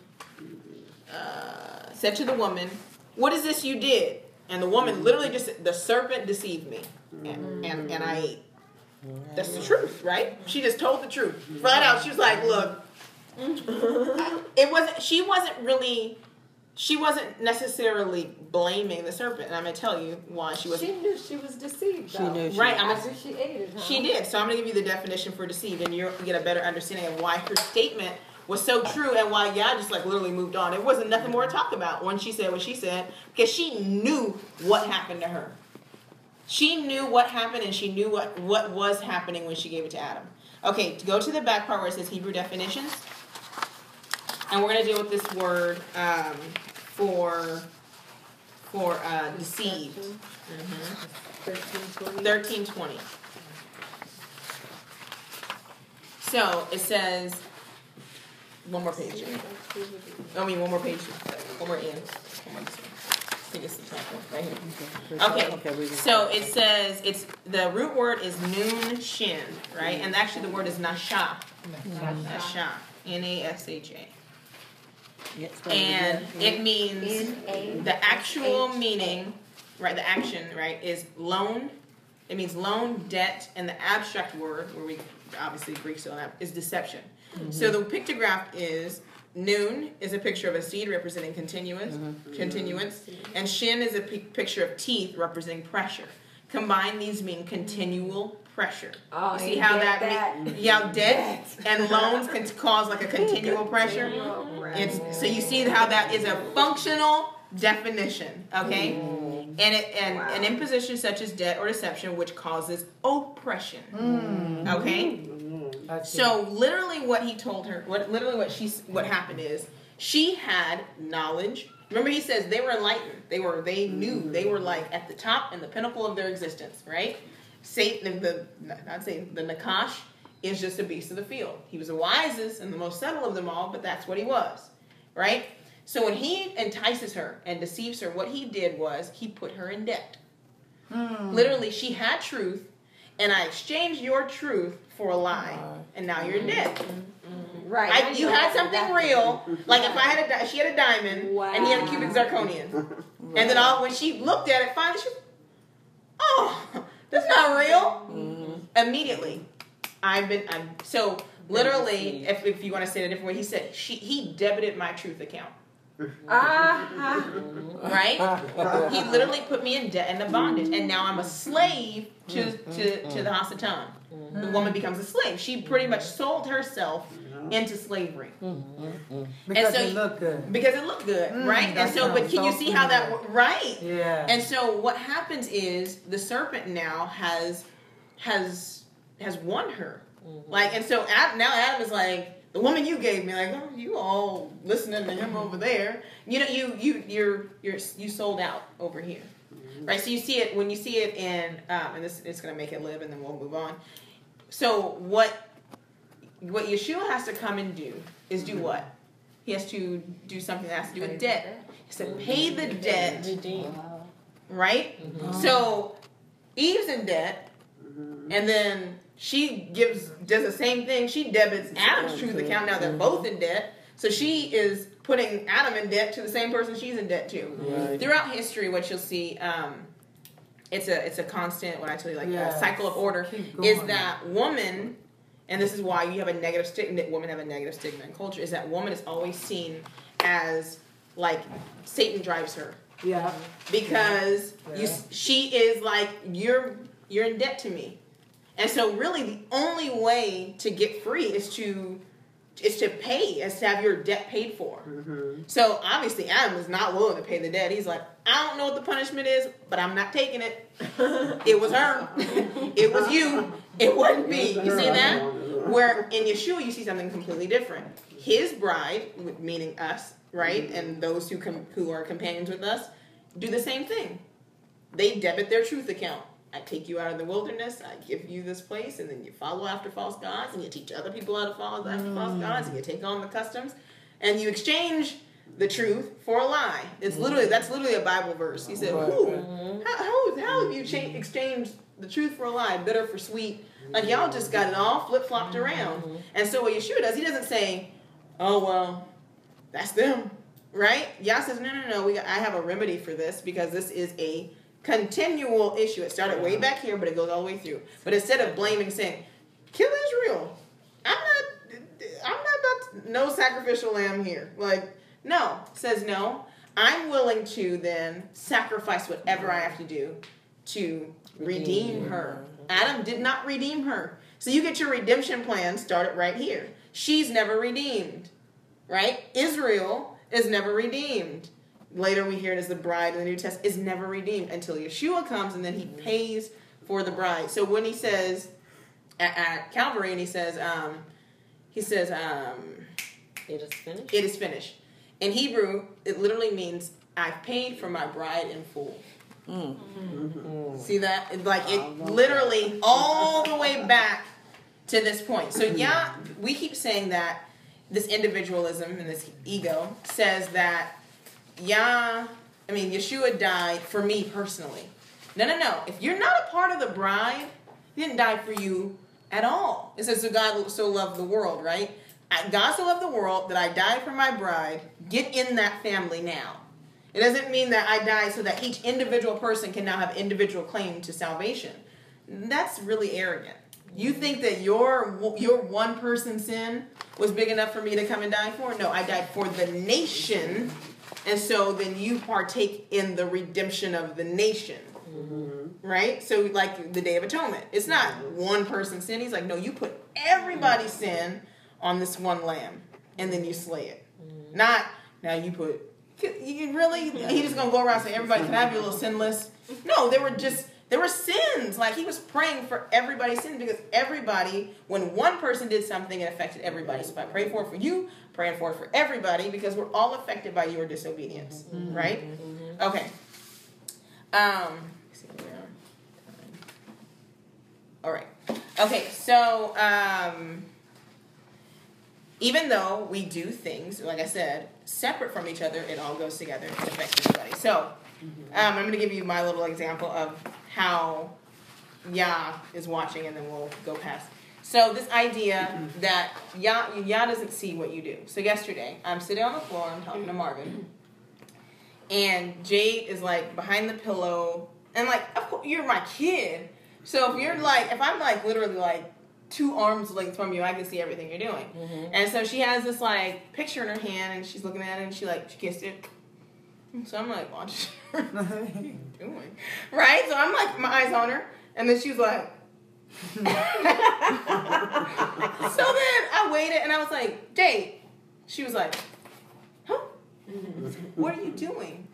uh, said to the woman, "What is this you did?" And the woman literally just said, the serpent deceived me, and, and and I ate. That's the truth, right? She just told the truth, flat out. She was like, "Look, it wasn't. She wasn't really." She wasn't necessarily blaming the serpent, and I'm gonna tell you why she wasn't. She knew she was deceived. She knew she Right, I'm After she ate it. Huh? She did. So I'm going to give you the definition for deceived, and you'll get a better understanding of why her statement was so true and why Yah just like literally moved on. It wasn't nothing more to talk about when she said what she said because she knew what happened to her. She knew what happened and she knew what, what was happening when she gave it to Adam. Okay, to go to the back part where it says Hebrew definitions. And we're going to deal with this word um, for for uh, deceived. Mm-hmm. 1320. So it says, one more page. I mean, one more page. One more in. One more this. I think it's the top one, right here. Okay, read so it says, it's the root word is noon shin, right? And actually the word is nasha. Nasha. N A S H A. Yeah, spell it And it means the actual meaning, right? The action, right, is loan. It means loan, debt, and the abstract word, where we obviously Greek still have, is deception. So the pictograph is noon is a picture of a seed representing continuous, mm-hmm. continuance, and shin is a picture of teeth representing pressure. Combined, these mean continual pressure. Oh, you see how that, that? me- yeah, *laughs* debt and loans can cause like a *laughs* continual pressure. It's so you see how that is a functional definition, okay? And it and an imposition such as debt or deception which causes oppression. Mm. Okay? It. So literally what he told her, what literally what she what happened is she had knowledge. Remember he says they were enlightened. They were they knew. Mm-hmm. They were like at the top and the pinnacle of their existence, right? Satan the not Satan, the Nakash is just a beast of the field. He was the wisest and the most subtle of them all, but that's what he was. Right? So when he entices her and deceives her, what he did was he put her in debt. Hmm. Literally, she had truth, and I exchanged your truth for a lie, and now you're in debt. Right. I, you had that. something real, like if I had a, di- she had a diamond, and he had a cubic zirconian, *laughs* and then all when she looked at it, finally she, oh, *laughs* that's not real. Immediately, I've been, I'm so literally, if, if you want to say it a different way, he said she he debited my truth account. Ah, right? he literally put me in debt and the bondage, and now I'm a slave to to, to the Hasatan. The woman becomes a slave. She pretty much sold herself into slavery because so it looked good. because it looked good, Mm, right? And so, but can you see how that right? Yeah. And so what happens is the serpent now has has has won her. Like and so Ad, now Adam is like the woman you gave me like oh you all listening to him over there. You know you you you're you're you sold out over here. Mm-hmm. Right? So you see it when you see it in um, and this it's going to make it live and then we'll move on. So what what Yeshua has to come and do is do mm-hmm. what? He has to do something that has to do with debt. He said, pay the debt mm-hmm. Redeem. right? So Eve's in debt, and then she gives does the same thing. She debits Adam's truth account. Now they're both in debt. So she is putting Adam in debt to the same person she's in debt to. Right. Throughout history, what you'll see, um, it's a it's a constant. What I tell you, like Yes. a cycle of order, is that woman, and this is why you have a negative stigma. that Women have a negative stigma in culture. Is that woman is always seen as like Satan drives her Yeah. because you Yeah. she is like you're you're in debt to me and so really the only way to get free is to is to pay is to have your debt paid for. So obviously adam is not willing to pay the debt. He's like i don't know what the punishment is but i'm not taking it. *laughs* It was her. It was you. It wasn't me. You see that? Where in yeshua you see something completely different. His bride meaning us right and those who com- who are companions with us do the same thing. They debit their truth account. I take you out of the wilderness, I give you this place, and then you follow after false gods, and you teach other people how to follow after false mm. gods, and you take on the customs, and you exchange the truth for a lie. It's mm. literally that's literally a Bible verse. He said, "Who? How, how, how have you cha- exchanged the truth for a lie, bitter for sweet? Like y'all just got it all flip flopped mm-hmm. around." And so what Yeshua does, he doesn't say, "Oh well, that's them." Right? Yah says, no, no, no. We got, I have a remedy for this because this is a continual issue. It started way back here, but it goes all the way through. But instead of blaming, saying, "Kill Israel," I'm not. I'm not about to, no sacrificial lamb here. Like, no. Says no. I'm willing to then sacrifice whatever I have to do to redeem her. Adam did not redeem her. So you get your redemption plan started right here. She's never redeemed right? Israel is never redeemed. Later we hear it as the bride in the New Testament is never redeemed until Yeshua comes and then he pays for the bride. So when he says at, at Calvary and he says, um, he says, um, It is finished. it is finished. In Hebrew, it literally means I've paid for my bride in full. See that? It, like it literally all the way back to this point. So yeah, we keep saying that this individualism and this ego says that yeah, I mean Yeshua died for me personally. No, no, no. If you're not a part of the bride, he didn't die for you at all. It says, so God so loved the world, right? God so loved the world that I died for my bride. Get in that family now. It doesn't mean that I die so that each individual person can now have individual claim to salvation. That's really arrogant. You think that your your one person sin was big enough for me to come and die for? No, I died for the nation, and so then you partake in the redemption of the nation, mm-hmm. right? So like the Day of Atonement, it's not mm-hmm. one person's sin. He's like, no, you put everybody's mm-hmm. sin on this one lamb, and then you slay it. Not now you put. You really? He just gonna go around saying everybody can I have a little sinless? *laughs* No, they were just there were sins. Like he was praying for everybody's sins because everybody, when one person did something, it affected everybody. So if I pray for it for you, praying for it for everybody because we're all affected by your disobedience, right? Okay. Um. let's see where we are. All right. Okay. So um even though we do things, like I said, separate from each other, it all goes together. It affects everybody. So, um, I'm going to give you my little example of how Yah is watching, and then we'll go past. So, this idea mm-hmm. that Yah, Yah doesn't see what you do. So, yesterday, I'm sitting on the floor, I'm talking to Marvin, and Jade is like behind the pillow, and like, of course, you're my kid. So, if you're like, if I'm like literally like two arms length from you, I can see everything you're doing. Mm-hmm. And so she has this like picture in her hand, and she's looking at it, and she like she kissed it. So I'm like, watch *laughs* her. *laughs* what are you doing? Right? So I'm like, my eyes on her, and then she's like. *laughs* so then I waited, and I was like, Jade. She was like, huh? What are you doing?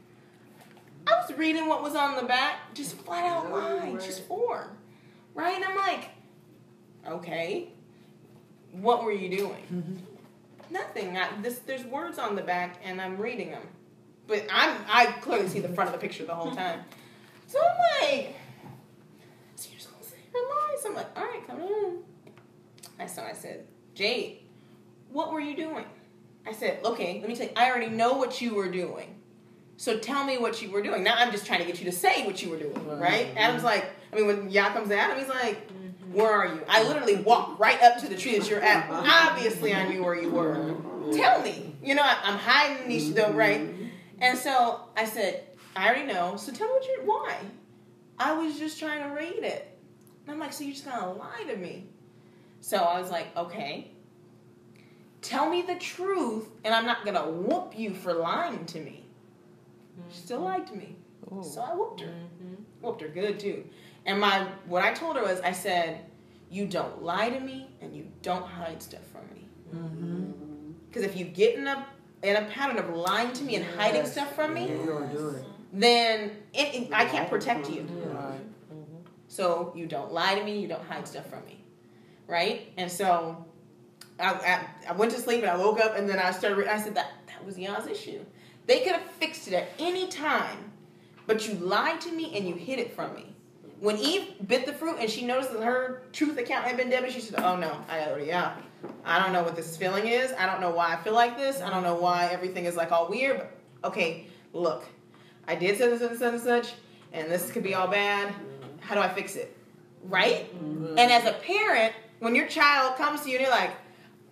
I was reading what was on the back, just flat out lie, just four. Right? And I'm like, okay. What were you doing? Nothing. I, this there's words on the back, and I'm reading them, but I'm I clearly see the front of the picture the whole hmm. time. So I'm like, so you're just gonna say her lies? I'm like, all right, come on. I so I said, Jade, what were you doing? I said, okay, let me tell you. I already know what you were doing. So tell me what you were doing. Now I'm just trying to get you to say what you were doing, right? Adam's like, I mean, when Yah comes to Adam, he's like, mm-hmm. where are you? I literally walked right up to the tree that you're at. *laughs* Obviously, I knew where you were. Tell me. You know, I, I'm hiding in these though, right? And so I said, I already know. So tell me what you why. I was just trying to read it. And I'm like, so you're just gonna lie to me? So I was like, okay. Tell me the truth, and I'm not gonna whoop you for lying to me. She still mm-hmm. lied to me, Ooh. so I whooped her. Mm-hmm. Whooped her good too. And my what I told her was, I said, you don't lie to me, and you don't hide stuff from me. Mm-hmm. Because if you get in a in a pattern of lying to me and hiding stuff from me, You're gonna do it. then it, it- I can't protect you. Right. So you don't lie to me, you don't hide stuff from me, right? And so I, I, I went to sleep and I woke up and then I started. I said that that was Yah's issue. They could have fixed it at any time, but you lied to me and you hid it from me. When Eve bit the fruit and she noticed that her truth account had been damaged, she said, "Oh no, I already yeah, I don't know what this feeling is. I don't know why I feel like this. I don't know why everything is like all weird. But okay, look, I did such and such and such and such, and this could be all bad. How do I fix it? Right? Mm-hmm. And as a parent, when your child comes to you and you're like,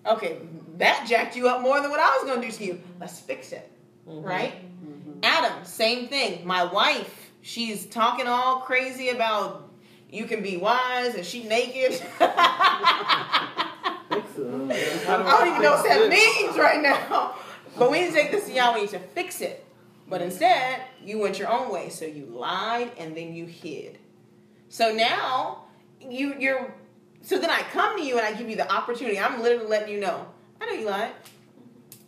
okay, that jacked you up more than what I was gonna do to you. Let's fix it. Mm-hmm. Right? Mm-hmm. Adam, same thing. My wife, she's talking all crazy about you can be wise and she naked. *laughs* *laughs* I don't even know what that means right now. *laughs* But we need to take this to Yah, we need to fix it. But instead, you went your own way. So you lied and then you hid. So now you you're so then I come to you and I give you the opportunity. I'm literally letting you know. I know you lied.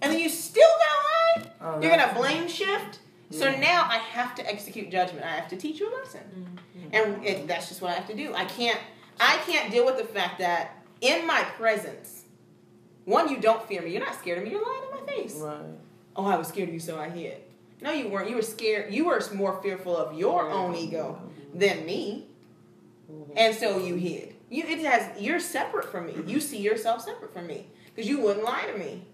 And then you still got lied? Oh, You're gonna that's- blame shift? So now I have to execute judgment. I have to teach you a lesson. And it, that's just what I have to do. I can't I can't deal with the fact that in my presence, one, you don't fear me. You're not scared of me. You're lying in my face. Right. Oh, I was scared of you, so I hid. No, you weren't. You were scared. You were more fearful of your own ego than me, mm-hmm. and so you hid. You it has. You're separate from me. You see yourself separate from me because you wouldn't lie to me,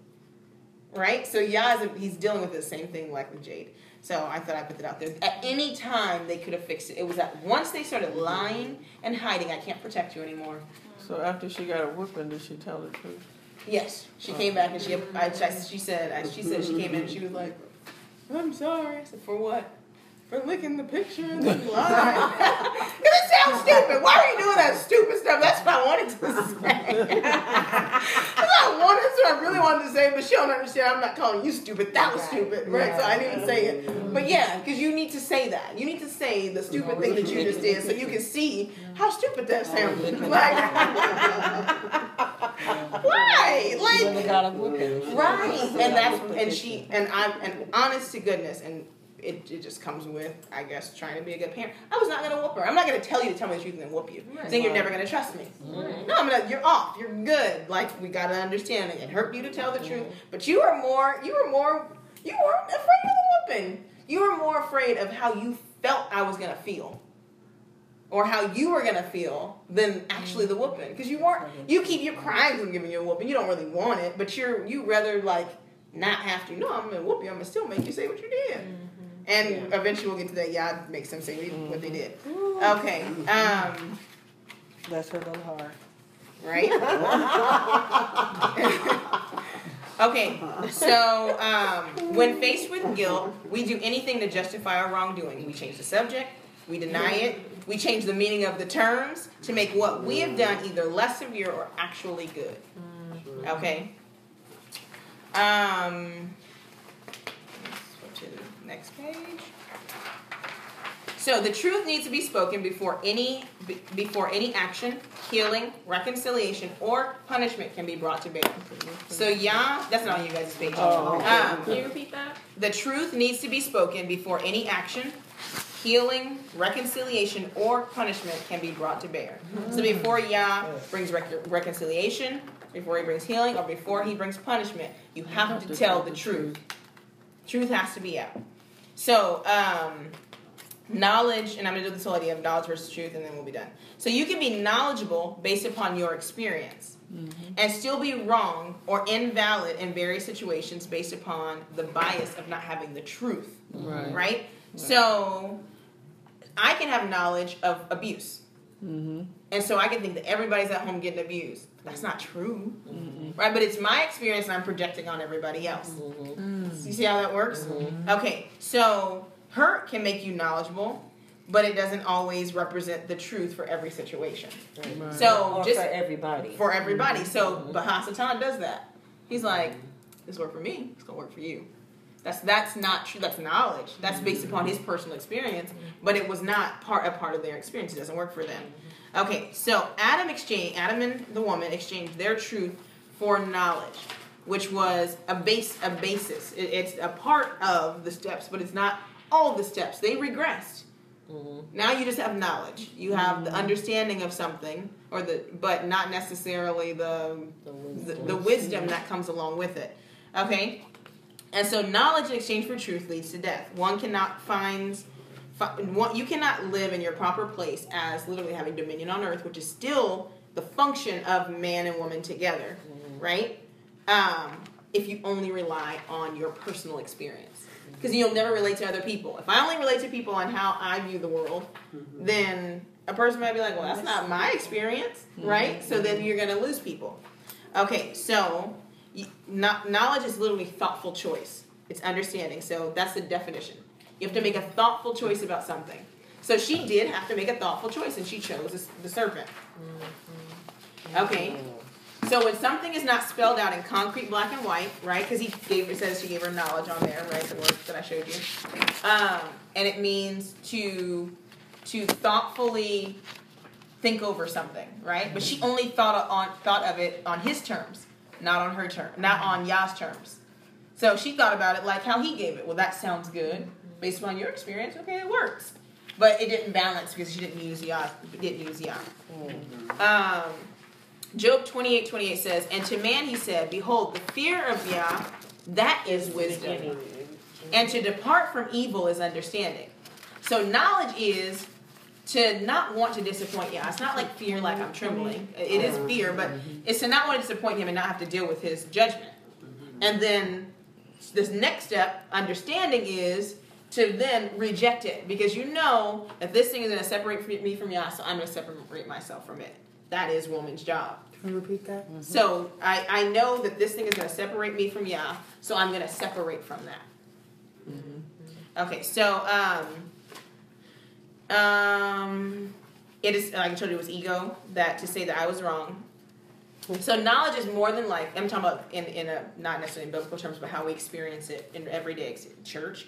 right? So Yah, is- he's dealing with the same thing like with Jade. So I thought I put that out there. At any time they could have fixed it. It was that once they started lying and hiding, I can't protect you anymore. So after she got a whooping, did she tell the truth? Yes, she came back and she I, I, she said I, she said she came in and she was like, "I'm sorry." I said, "For what?" For licking the picture and then lying. *laughs* Because it sounds stupid. Why are you doing that stupid stuff? That's what I wanted to say. *laughs* That's what I wanted to. I really wanted to say, but she don't understand. I'm not calling you stupid. That was stupid, right? So I didn't say it. But yeah, because you need to say that. You need to say the stupid thing that you just did, so you can see how stupid that sounds. Oh, like, *laughs* why? Like, Really got a whooping. Right, and that's and she and I and honest to goodness, and it, it just comes with I guess trying to be a good parent. I was not gonna whoop her. I'm not gonna tell you to tell me the truth and then whoop you. Then you're never gonna trust me. No, I'm gonna. You're off. You're good. Like we gotta understand it. It hurt you to tell the truth, but you were more. You were more. You weren't afraid of the whooping. You were more afraid of how you felt I was gonna feel. Or how you were gonna feel than actually the whooping, because you weren't. You keep your crying from giving you a whooping. You don't really want it, but you're you rather like not have to. No, I'm gonna whoop you. I'm gonna still make you say what you did. Mm. And eventually we'll get to that. Yeah, it makes them say what they did. Okay. Um. Bless her little heart. Right. *laughs* okay. So um, when faced with guilt, we do anything to justify our wrongdoing. We change the subject. We deny it. We change the meaning of the terms to make what we have done either less severe or actually good. Okay. Um. Let's go to the next page. So the truth needs to be spoken before any before any action, healing, reconciliation, or punishment can be brought to bear. So Yah, that's not on you guys' page. Um, Can you repeat that? the truth needs to be spoken before any action, healing, reconciliation, or punishment can be brought to bear. So before Yah brings rec- reconciliation, before he brings healing, or before he brings punishment, you have to tell the truth. Truth has to be out. So, um, knowledge, and I'm going to do this whole idea of knowledge versus truth, and then we'll be done. So, you can be knowledgeable based upon your experience and still be wrong or invalid in various situations based upon the bias of not having the truth. Right. Right? So, I can have knowledge of abuse. Mm-hmm. And so I can think that everybody's at home getting abused. That's not true, mm-hmm. right? But it's my experience, and I'm projecting on everybody else. Mm-hmm. Mm. You see how that works? Mm-hmm. Okay, so hurt can make you knowledgeable, but it doesn't always represent the truth for every situation. So Or just for everybody. for everybody. So Bahasatan does that. He's like, this worked for me. It's gonna work for you. That's that's not true. That's knowledge. That's based upon his personal experience, but it was not part a part of their experience. It doesn't work for them. Okay, so Adam exchanged Adam and the woman exchanged their truth for knowledge, which was a base a basis. It, it's a part of the steps, but it's not all the steps. They regressed. Mm-hmm. Now you just have knowledge. You have the understanding of something, or the but not necessarily the The the, wisdom. the wisdom that comes along with it. Okay, and so knowledge in exchange for truth leads to death. One cannot find. fi- One, you cannot live in your proper place as literally having dominion on earth, which is still the function of man and woman together, mm-hmm. right? Um, if you only rely on your personal experience, because you'll never relate to other people. If I only relate to people on how I view the world, mm-hmm. then a person might be like, "Well, that's not my experience," mm-hmm. right? So then you're going to lose people. Okay, so knowledge is literally thoughtful choice. It's understanding. So that's the definition. You have to make a thoughtful choice about something. So she did have to make a thoughtful choice, and she chose the- serpent. Okay. So when something is not spelled out in concrete black and white, right? Because he gave it says she gave her knowledge on there, right? The words that I showed you, um, and it means to to thoughtfully think over something, right? But she only thought on thought of it on his terms, not on her term, not on Yah's terms. So she thought about it like how he gave it. Well, that sounds good based on your experience. Okay, it works, but it didn't balance because she didn't use Yah. Didn't use Yah. Um, Job 28 28 says, And to man he said, Behold, the fear of Yah, that is wisdom. And to depart from evil is understanding. So knowledge is to not want to disappoint Yah. It's not like fear, like I'm trembling. It is fear, but it's to not want to disappoint him and not have to deal with his judgment. And then this next step, understanding, is to then reject it because you know that this thing is going to separate me from Yah, so I'm going to separate myself from it. That is woman's job. Can you repeat that? So I, I know that this thing is going to separate me from Yah, so I'm going to separate from that. Okay, so um, um, it is like I told you, it was ego that to say that I was wrong. So knowledge is more than like I'm talking about in in a not necessarily in biblical terms, but how we experience it in everyday church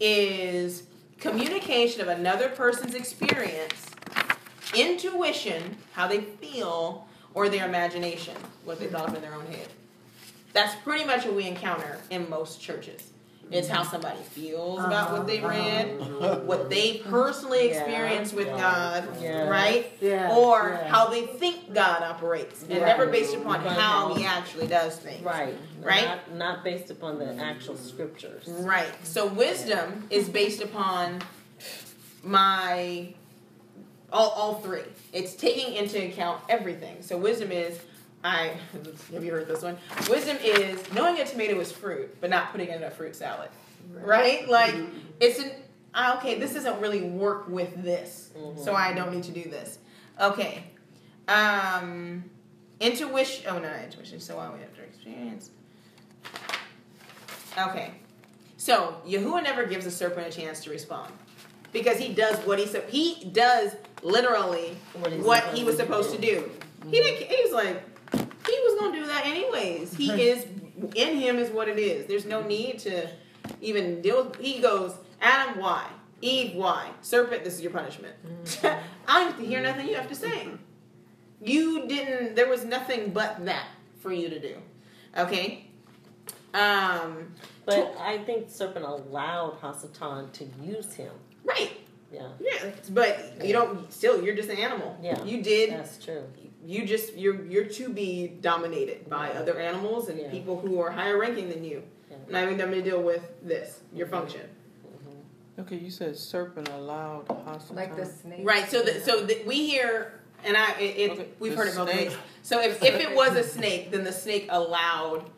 is communication of another person's experience, intuition, how they feel, or their imagination, what they thought of in their own head. That's pretty much what we encounter in most churches. It's how somebody feels about what they uh-huh. read, uh-huh. what they personally Yeah. experienced with Yeah. God, Yeah. right? Yeah. Or Yeah. how they think God operates, and Right. never based upon Right. how He actually does things. Right. Right? Not, not based upon the actual scriptures. Right. So wisdom is based upon my all all three. It's taking into account everything. So wisdom is I *laughs* have you heard this one? Wisdom is knowing a tomato is fruit, but not putting it in a fruit salad. Right? Like it's an okay, this doesn't really work with this. So I don't need to do this. Okay. Um intuition oh no, not intuition, so why we have to experience. Okay. So Yahuwah never gives a serpent a chance to respond. Because he does what he said. He does literally What what he was supposed to do. He didn't. He was like, he was gonna do that anyways. He is in him is what it is. There's no need to even deal. with He goes, Adam, why? Eve, why? Serpent, this is your punishment. *laughs* I don't have to hear nothing you have to say. You didn't. There was nothing but that for you to do. Okay. Um. But I think serpent allowed Hasatan to use him. Right. Yeah. Yeah. But you don't. Still, you're just an animal. Yeah. You did. That's true. You just you're you're to be dominated by other animals and Yeah. people who are higher ranking than you. Yeah. I'm going to deal with this, your mm-hmm. function. Mm-hmm. Okay, you said serpent allowed hostile. Like the snake. Right. So the, so the, we hear, and I it, it Okay, we've the heard it both ways. So if, if it was a snake, then the snake allowed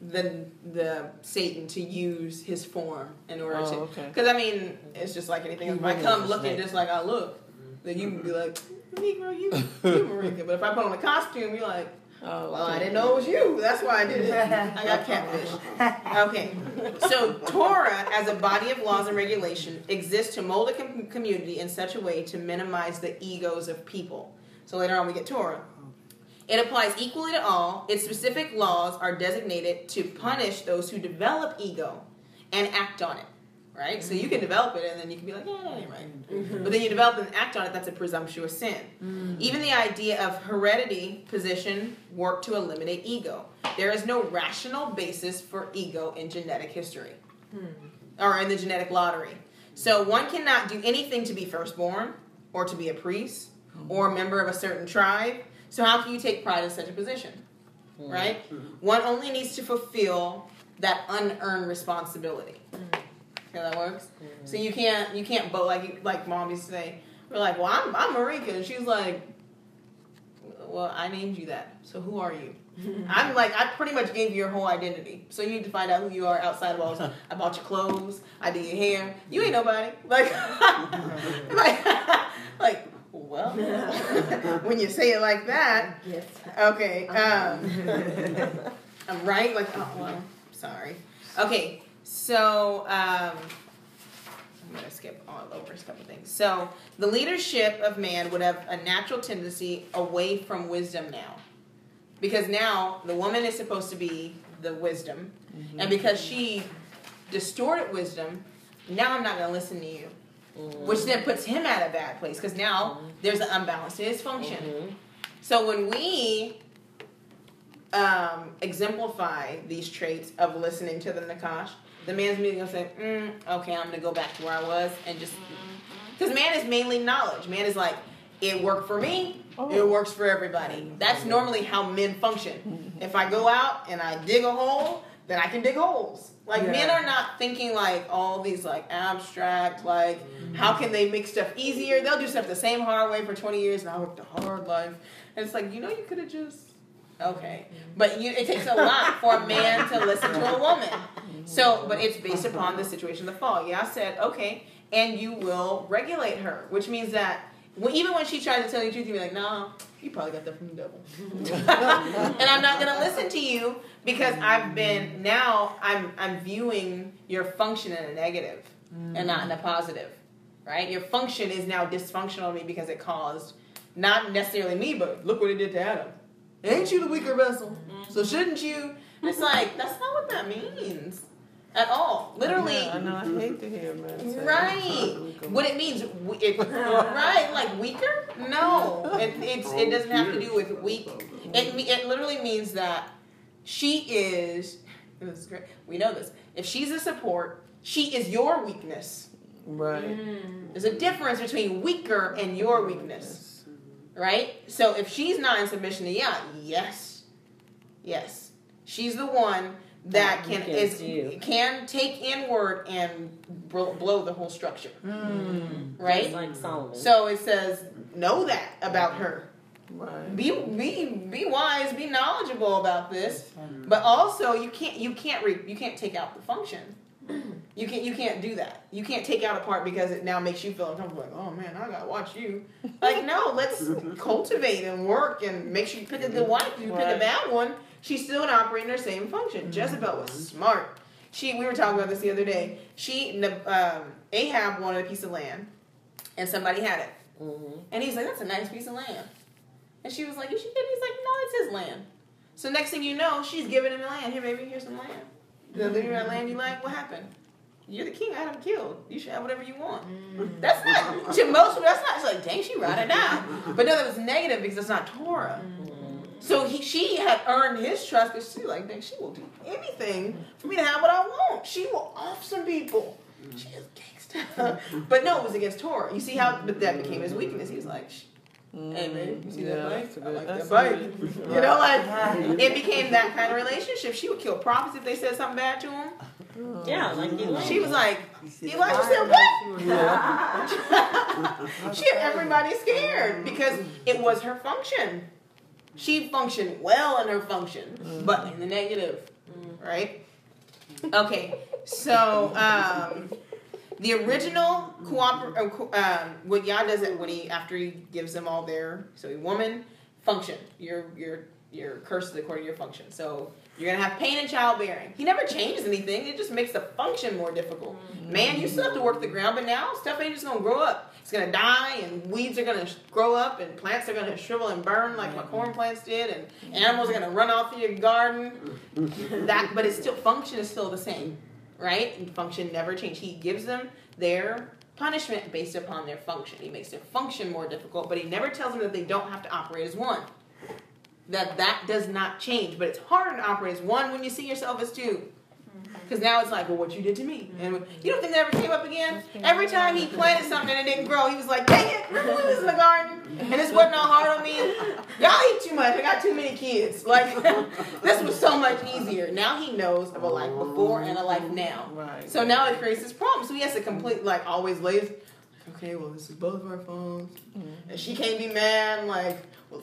the the Satan to use his form in order Oh, to. okay. Because I mean, it's just like anything else. If I come looking snake. just like I look, then you can be like, Negro, you, you Marika. But if I put on a costume, you're like, Oh, well, I didn't know it was you. That's why I did it. I got catfish. Okay. So Torah, as a body of laws and regulation, exists to mold a com- community in such a way to minimize the egos of people. So later on, we get Torah. It applies equally to all. Its specific laws are designated to punish those who develop ego and act on it. Right? So you can mm-hmm. develop it and then you can be like, yeah, that ain't right. Mm-hmm. But then you develop and act on it, that's a presumptuous sin. Mm. Even the idea of heredity position work to eliminate ego. There is no rational basis for ego in genetic history hmm. or in the genetic lottery. So one cannot do anything to be firstborn or to be a priest hmm. or a member of a certain tribe. So how can you take pride in such a position? Hmm. Right? One only needs to fulfill that unearned responsibility. How that works? So you can't you can't vote like like mom used to say, we're like, well I'm I'm Marika and she's like well, I named you that. So who are you? *laughs* I'm like, I pretty much gave you your whole identity. So you need to find out who you are outside of all this. *laughs* I bought your clothes. I did your hair. You ain't nobody. *laughs* Like, like, like well, when you say it like that, Yes. okay. Um, I'm right. Like, oh, well, sorry. Okay, so um, I'm gonna skip all over a couple things. So the leadership of man would have a natural tendency away from wisdom now, because now the woman is supposed to be the wisdom, and because she distorted wisdom, now I'm not gonna listen to you, which then puts him at a bad place because now there's an unbalance in his function. So when we um, exemplify these traits of listening to the Nakash, the man's immediately gonna say, mm, "Okay, I'm gonna go back to where I was," and just mm-hmm. because man is mainly knowledge. Man is like, it worked for me. Oh. It works for everybody. That's mm-hmm. normally how men function. Mm-hmm. If I go out and I dig a hole, then I can dig holes. Like men are not thinking like all these like abstract like how can they make stuff easier? They'll do stuff the same hard way for twenty years, and I worked a hard life. And it's like you know you could have just okay, but you it takes a lot for a man to listen to a woman. So, but it's based upon the situation of the fall. Yeah, I said okay, and you will regulate her, which means that when, even when she tries to tell you the truth, you'll be like, no, you probably got that from the devil. *laughs* and I'm not gonna listen to you because I've been now I'm I'm viewing your function in a negative and not in a positive. Right? Your function is now dysfunctional to me because it caused not necessarily me, but look what it did to Adam. Ain't you the weaker vessel? Mm-hmm. So shouldn't you? It's like that's not what that means at all. Literally, Yeah, I know. I hate to hear man. that. Right. What it means, we- it, *laughs* right? Like weaker? No, it, it's it doesn't have to do with weak. It it literally means that she is. This is great. We know this. If she's a support, she is your weakness. Right. Mm. There's a difference between weaker and your weakness, right? So if she's not in submission to yeah, yes, yes, she's the one that That can weakens is you. can take inward and bro- blow the whole structure, hmm. right? Just like Solomon. So it says know that about her. Right. Be be be wise, be knowledgeable about this, but also you can't you can't re, you can't take out the function. *clears throat* You can't you can't do that. You can't take out a part because it now makes you feel uncomfortable. Like, oh man, I gotta watch you. Like, no, *laughs* let's cultivate and work and make sure you pick a good wife. If you pick a bad one, she's still not operating her same function. Jezebel was smart. She we were talking about this the other day. She um, Ahab wanted a piece of land, and somebody had it, Mhm. and he's like, that's a nice piece of land. And she was like, you should get it. He's like, no, it's his land. So next thing you know, she's giving him the land. Here, baby, here's some land. The mm-hmm. living that land you like, what happened? You're the king. I had him killed. You should have whatever you want. Mm-hmm. That's not to most. That's not. It's like, dang, she wrote it down. But no, that was negative because it's not Torah. Mm-hmm. So he, she had earned his trust because she's like, dang, she will do anything for me to have what I want. She will off some people. She is gangsta. *laughs* but no, it was against Torah. You see how but that became his weakness. He was like, "Shh, hey man, you see Yeah, that that's bike? a I good- like that's that a bike. good- You know, like *laughs* it became that kind of relationship. She would kill prophets if they said something bad to him. *laughs* yeah, like Elijah. She was like, see the Elijah fire said that what? she had everybody scared because it was her function. She functioned well in her function, but in the negative, right? Okay, so um, The original cooper uh, um, what Yah does it when he after he gives them all their so a woman function your your your curse is according to your function so you're gonna have pain in childbearing. He never changes anything. It just makes the function more difficult. Man, you still have to work the ground, but now stuff ain't just gonna grow up. It's gonna die, and weeds are gonna grow up, and plants are gonna shrivel and burn like my corn plants did, and animals are gonna run off of your garden. that, but it's still function is still the same, right? And function never change. He gives them their punishment based upon their function. He makes their function more difficult, but he never tells them that they don't have to operate as one that that does not change. But it's harder to operate as one when you see yourself as two. Because now it's like, well, what you did to me. Mm-hmm. And you don't think that ever came up again? Every time he planted something and it didn't grow, he was like, dang it, remember we was in the garden? And this wasn't all hard on me? Y'all eat too much. I got too many kids. Like, *laughs* this was so much easier. Now he knows of a life before and a life now. Right. So now it creates this problem. So he has to complete, like, always lays, okay, well, this is both of our phones. Mm-hmm. And she can't be mad, like,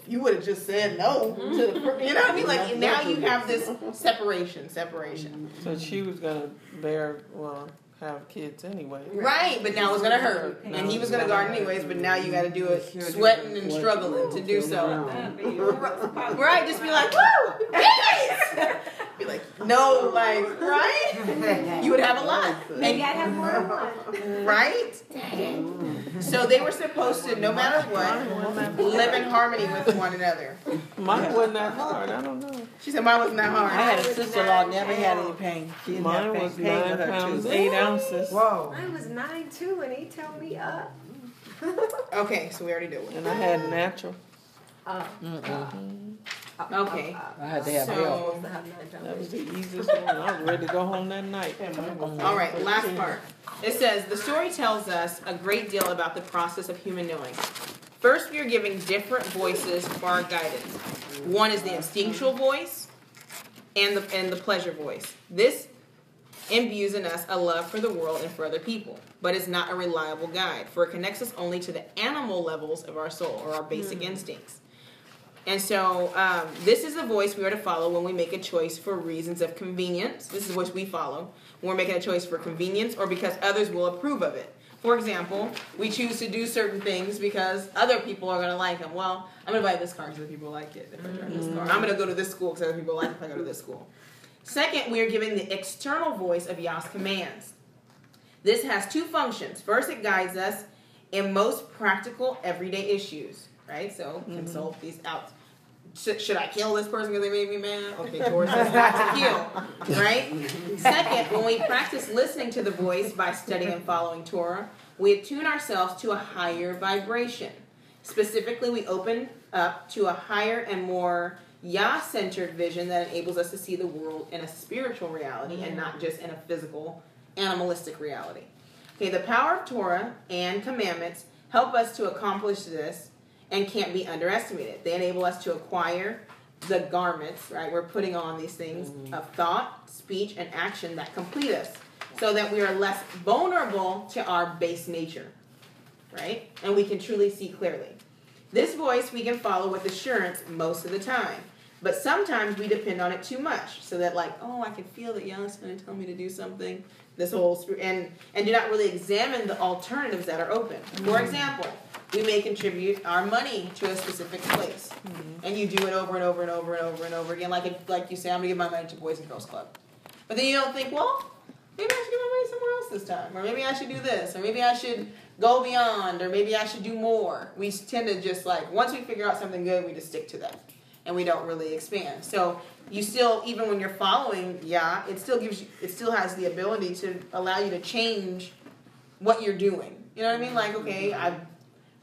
you would have just said no to the, you know what I mean? Like, now you have this separation, separation. So she was gonna bear, well, have kids anyway. Right, but now it's gonna hurt. And he was gonna garden anyways, but now you gotta do it sweating and struggling to do so. *laughs* Right, just be like, *laughs* woo! *laughs* Yes! Be like, no, like, right? *laughs* You would have a lot. Maybe I'd have more than one. right? So they were supposed to, no matter what, live in harmony with one another. Mine wasn't that hard. I don't know. She said mine wasn't that hard. I had a sister-in-law never had any pain. She didn't Mine have was pain, pain nine pounds too. eight ounces, Whoa. Mine was nine too, and he told me up. Okay, so we already did one. and I had natural. Oh. Uh, Okay. I had to have help. So, supposed to That was the easiest one. I was ready to go home that night. all right, last part. It says the story tells us a great deal about the process of human knowing. First, we are giving different voices for our guidance. One is the instinctual voice, and the and the pleasure voice. This imbues in us a love for the world and for other people, but is not a reliable guide, for it connects us only to the animal levels of our soul or our basic instincts. And so, um, this is the voice we are to follow when we make a choice for reasons of convenience. This is the voice we follow when we're making a choice for convenience or because others will approve of it. For example, we choose to do certain things because other people are going to like them. Well, I'm going to buy this car because other people like it. If I this car, I'm going to go to this school because other people like it if I go to this school. Second, we are giving the external voice of Yah's commands. This has two functions. First, it guides us in most practical everyday issues, right? So mm-hmm. consult these out. Should, should I kill this person because they made me mad? Okay, Torah says not to *laughs* kill, right? Mm-hmm. Second, when we practice listening to the voice by studying and following Torah, we attune ourselves to a higher vibration. Specifically, we open up to a higher and more Yah centered vision that enables us to see the world in a spiritual reality and not just in a physical, animalistic reality. Okay, the power of Torah and commandments help us to accomplish this and can't be underestimated. They enable us to acquire the garments, right? We're putting on these things mm-hmm. of thought, speech, and action that complete us so that we are less vulnerable to our base nature, right? And we can truly see clearly. This voice we can follow with assurance most of the time. But sometimes we depend on it too much, so that like, oh, I can feel that Yah's going to tell me to do something. This whole and and do not really examine the alternatives that are open. For mm-hmm. example, we may contribute our money to a specific place, mm-hmm. and you do it over and over and over and over and over again. Like if, like you say, I'm going to give my money to Boys and Girls Club, but then you don't think, well, maybe I should give my money somewhere else this time, or maybe I should do this, or maybe I should go beyond, or maybe I should do more. We tend to just like once we figure out something good, we just stick to that, and we don't really expand. So you still, even when you're following yeah, it still gives you, it still has the ability to allow you to change what you're doing. You know what I mean? Like, okay, mm-hmm. I,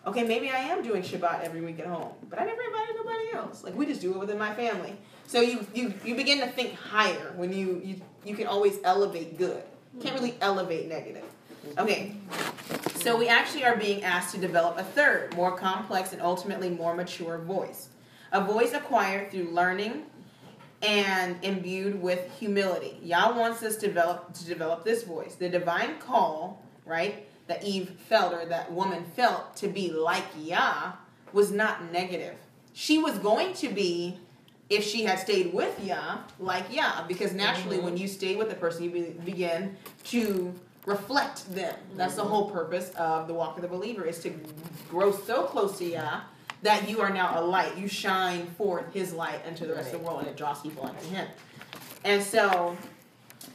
okay, maybe I am doing Shabbat every week at home, but I never invited nobody else. Like, we just do it within my family. So you you you begin to think higher when you you you can always elevate good. Can't really elevate negative. Okay. So we actually are being asked to develop a third, more complex and ultimately more mature voice. A voice acquired through learning and imbued with humility. Yah wants us to develop to develop this voice. The divine call, right, that Eve felt or that woman felt to be like Yah was not negative. She was going to be if she had stayed with Yah, like Yah, because naturally when mm-hmm. you stay with a person, you be, begin to reflect them. That's the mm-hmm. whole purpose of the walk of the believer is to grow so close to Yah that you are now a light. You shine forth His light into the rest of the world, and it draws people unto Him. And so,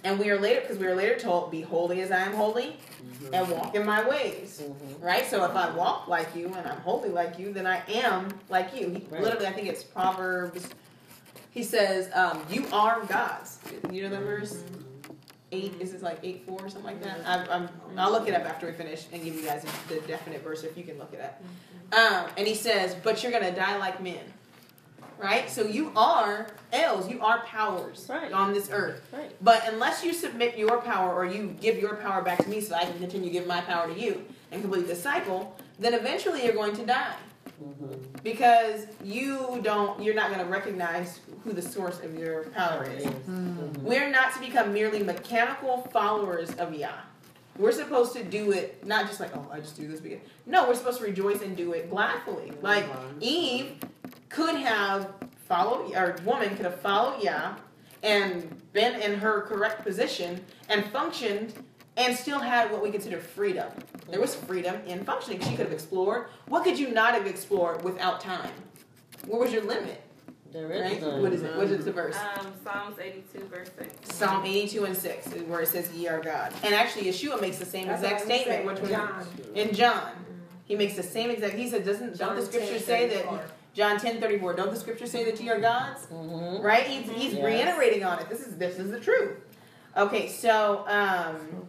and we are later because we are later told, "Be holy as I am holy, mm-hmm. and walk in my ways." Mm-hmm. Right. So if I walk like you and I'm holy like you, then I am like you. He, Right. Literally, I think it's Proverbs. He says, um, "You are gods." You know that mm-hmm. verse eight. Is it like eight four or something like that? I, I'm, I'll look it up after we finish and give you guys the definite verse if you can look it up. Um, and he says, "But you're gonna die like men." Right? So you are Els, you are powers Right. on this earth. Right. But unless you submit your power or you give your power back to me so I can continue to give my power to you and complete the cycle, then eventually you're going to die. Because you don't you're not gonna recognize who the source of your power is. We're not to become merely mechanical followers of Yah. We're supposed to do it not just like, oh, I just do this because no, we're supposed to rejoice and do it gladfully. Like Eve could have followed or woman could have followed Yah and been in her correct position and functioned and still had what we consider freedom. There was freedom in functioning. She could have explored. What could you not have explored without time? What was your limit? There is Right? none. What is it? What is the verse? Um, Psalms 82, verse 6. Psalm 82 and 6 is where it says, Ye are God. And actually, Yeshua makes the same exact statement. Which one? John. In John. He makes the same exact. He said, doesn't don't the scriptures say that John 10 34, don't the scriptures say that ye are gods? Mhm. Right? He's, he's Yes. reiterating on it. This is this is the truth. Okay, so um,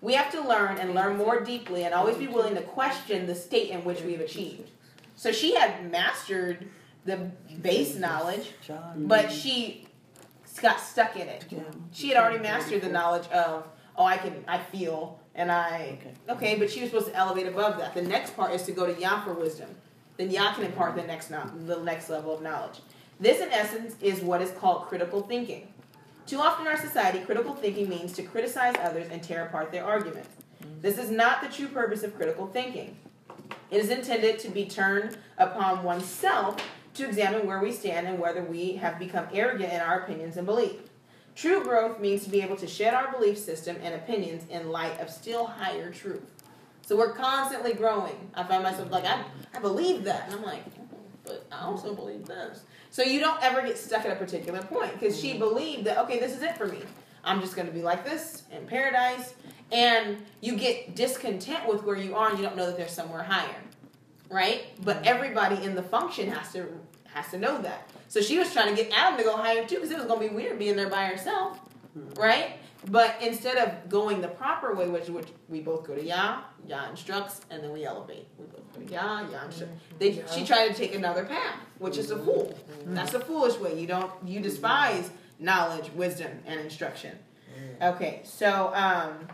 we have to learn and learn more deeply and always be willing to question the state in which we have achieved. So she had mastered the base knowledge, but she got stuck in it. She had already mastered the knowledge of, oh, I can, I feel, and I, okay, but she was supposed to elevate above that. The next part is to go to Yah for wisdom. Then Yah can impart the next, no- the next level of knowledge. This, in essence, is what is called critical thinking. Too often in our society, critical thinking means to criticize others and tear apart their arguments. This is not the true purpose of critical thinking. It is intended to be turned upon oneself to examine where we stand and whether we have become arrogant in our opinions and beliefs. True growth means to be able to shed our belief system and opinions in light of still higher truth. So we're constantly growing. I find myself like, I, I believe that. And I'm like, but I also believe this. So you don't ever get stuck at a particular point because she believed that, okay, this is it for me. I'm just going to be like this in paradise. And you get discontent with where you are and you don't know that there's somewhere higher. Right? But mm-hmm. everybody in the function has to has to know that. So she was trying to get Adam to go higher too because it was going to be weird being there by herself. Right? But instead of going the proper way, which, which we both go to Yah, Yah instructs, and then we elevate. We both go to Yah, Yah instructs. Mm-hmm. They, she tried to take another path, which is a mm-hmm. fool. Mm-hmm. That's a foolish way. You don't you despise knowledge, wisdom, and instruction. Mm. Okay, so um,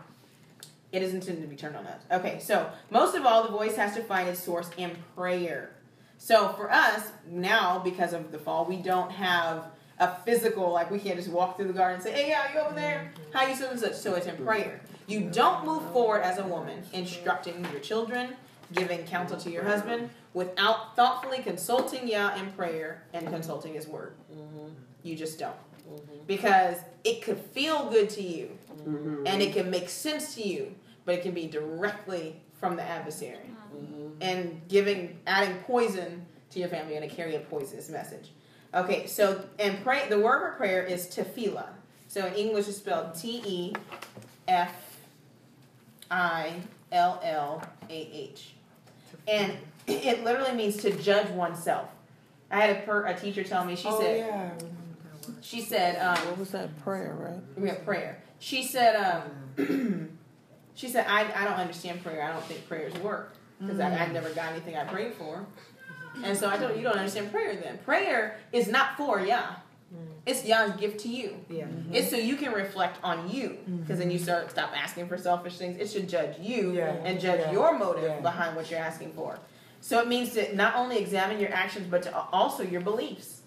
it is intended to be turned on us. Okay, so most of all, the voice has to find its source in prayer. So for us now, because of the fall, we don't have a physical like we can't just walk through the garden and say, "Hey, yeah, you over there? Mm-hmm. How you such and such?" So it's in prayer. You don't move forward as a woman instructing your children, giving counsel to your husband without thoughtfully consulting Yah in prayer and consulting His word. Mm-hmm. You just don't mm-hmm. because it could feel good to you and it can make sense to you, but it can be directly from the adversary and giving adding poison to your family and to carry a poisonous message. Okay, so and pray the word for prayer is tefillah. So in English it's spelled T E F I L L A H. And it literally means to judge oneself. I had a, per, a teacher tell me, she oh, said, yeah. I remember that she said, um, What was that prayer, right? we have prayer. She said, um, *clears throat* she said, I, I don't understand prayer. I don't think prayers work because I, I never got anything I prayed for. And so I don't, you don't understand prayer then. Prayer is not for Yah. Mm. It's Yah's gift to you. Yeah. Mm-hmm. It's so you can reflect on you mm-hmm. because then you start stop asking for selfish things. It should judge you Yeah. and judge Yeah. your motive Yeah. behind what you're asking for. So it means to not only examine your actions but to also your beliefs,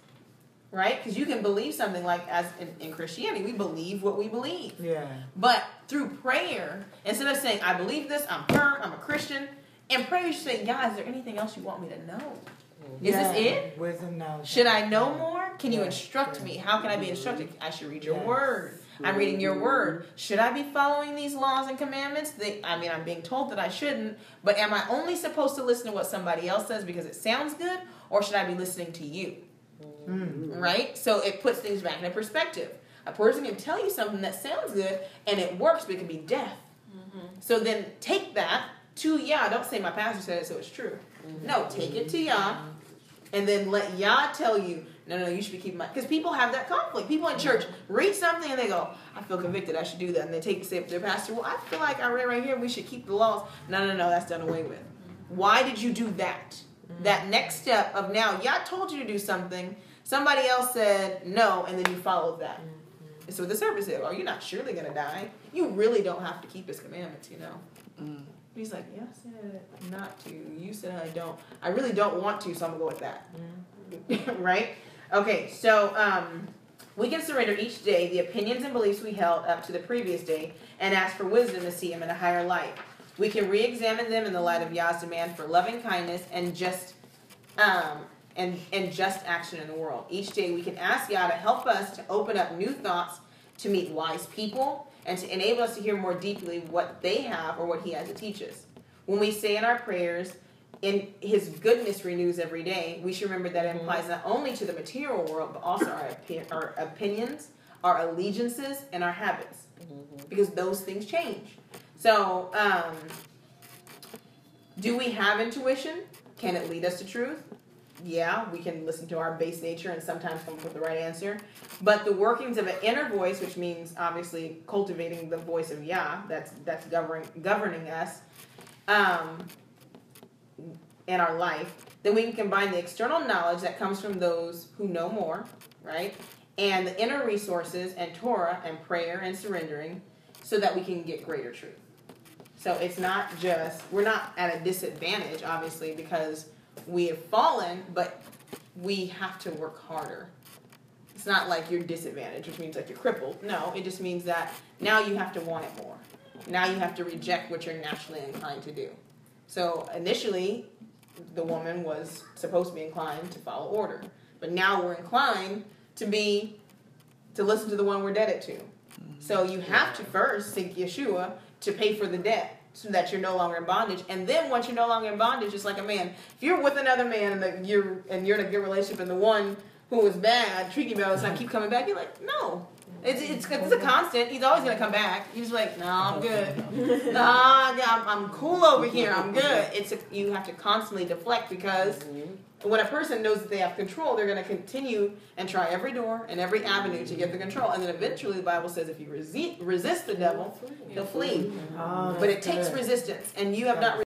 right? Because you can believe something like as in, in Christianity, we believe what we believe. Yeah. But through prayer, instead of saying I believe this, I'm firm, I'm a Christian, in prayer you say, God, is there anything else you want me to know? Is yeah. this it? Wisdom, knowledge. Should I know more? Can you Yeah. instruct me? How can I be instructed? I should read your Yes. word. I'm reading your word. Should I be following these laws and commandments? They, I mean, I'm being told that I shouldn't, but am I only supposed to listen to what somebody else says because it sounds good, or should I be listening to you? Mm. Right? So it puts things back in perspective. A person can tell you something that sounds good and it works, but it can be death. Mm-hmm. So then take that to Yah. Don't say my pastor said it, so it's true. Mm-hmm. No, take it to Yah, and then let Yah tell you. No, no, you should be keeping my. Because people have that conflict. People in church read something and they go, "I feel convicted. I should do that," and they take it say to their pastor, "Well, I feel like I read right here. We should keep the laws." No, no, no, that's done away with. Why did you do that? Mm-hmm. That next step of now, Yah told you to do something. Somebody else said no, and then you followed that. Mm-hmm. And so the servant said, "Are you not surely going to die? You really don't have to keep His commandments, you know." Mm. He's like, "Yeah, I said not to. You said I don't. I really don't want to, so I'm gonna go with that." *laughs* right? Okay, so um, we can surrender each day the opinions and beliefs we held up to the previous day and ask for wisdom to see them in a higher light. We can re-examine them in the light of Yah's demand for loving kindness and just um, and and just action in the world. Each day we can ask Yah to help us to open up new thoughts to meet wise people and to enable us to hear more deeply what they have or what He has to teach us. When we say in our prayers, in His goodness renews every day, we should remember that it applies not only to the material world but also our opi- our opinions, our allegiances, and our habits, because those things change. So, um, do we have intuition? Can it lead us to truth? Yeah, we can listen to our base nature and sometimes come up with the right answer. But the workings of an inner voice, which means obviously cultivating the voice of Yah, that's that's governing governing us, um, in our life, then we can combine the external knowledge that comes from those who know more, right? And the inner resources and Torah and prayer and surrendering so that we can get greater truth. So it's not just, we're not at a disadvantage, obviously, because we have fallen, but we have to work harder. It's not like you're disadvantaged, which means like you're crippled. No, it just means that now you have to want it more. Now you have to reject what you're naturally inclined to do. So initially, the woman was supposed to be inclined to follow order, but now we're inclined to be to listen to the one we're indebted to. So you have to first seek Yeshua to pay for the debt so that you're no longer in bondage. And then once you're no longer in bondage, it's like a man. If you're with another man and you're and you're in a good relationship, and the one who was bad treat you bad the time, keep coming back, you're like, no. It's, it's, it's a constant. He's always gonna come back. He's like, no, I'm good. Nah, yeah, I'm, I'm cool over here. I'm good. It's a, you have to constantly deflect because mm-hmm. when a person knows that they have control, they're going to continue and try every door and every avenue to get the control. And then eventually, the Bible says, if you resist, resist the devil, he'll flee. But it takes resistance, and you have not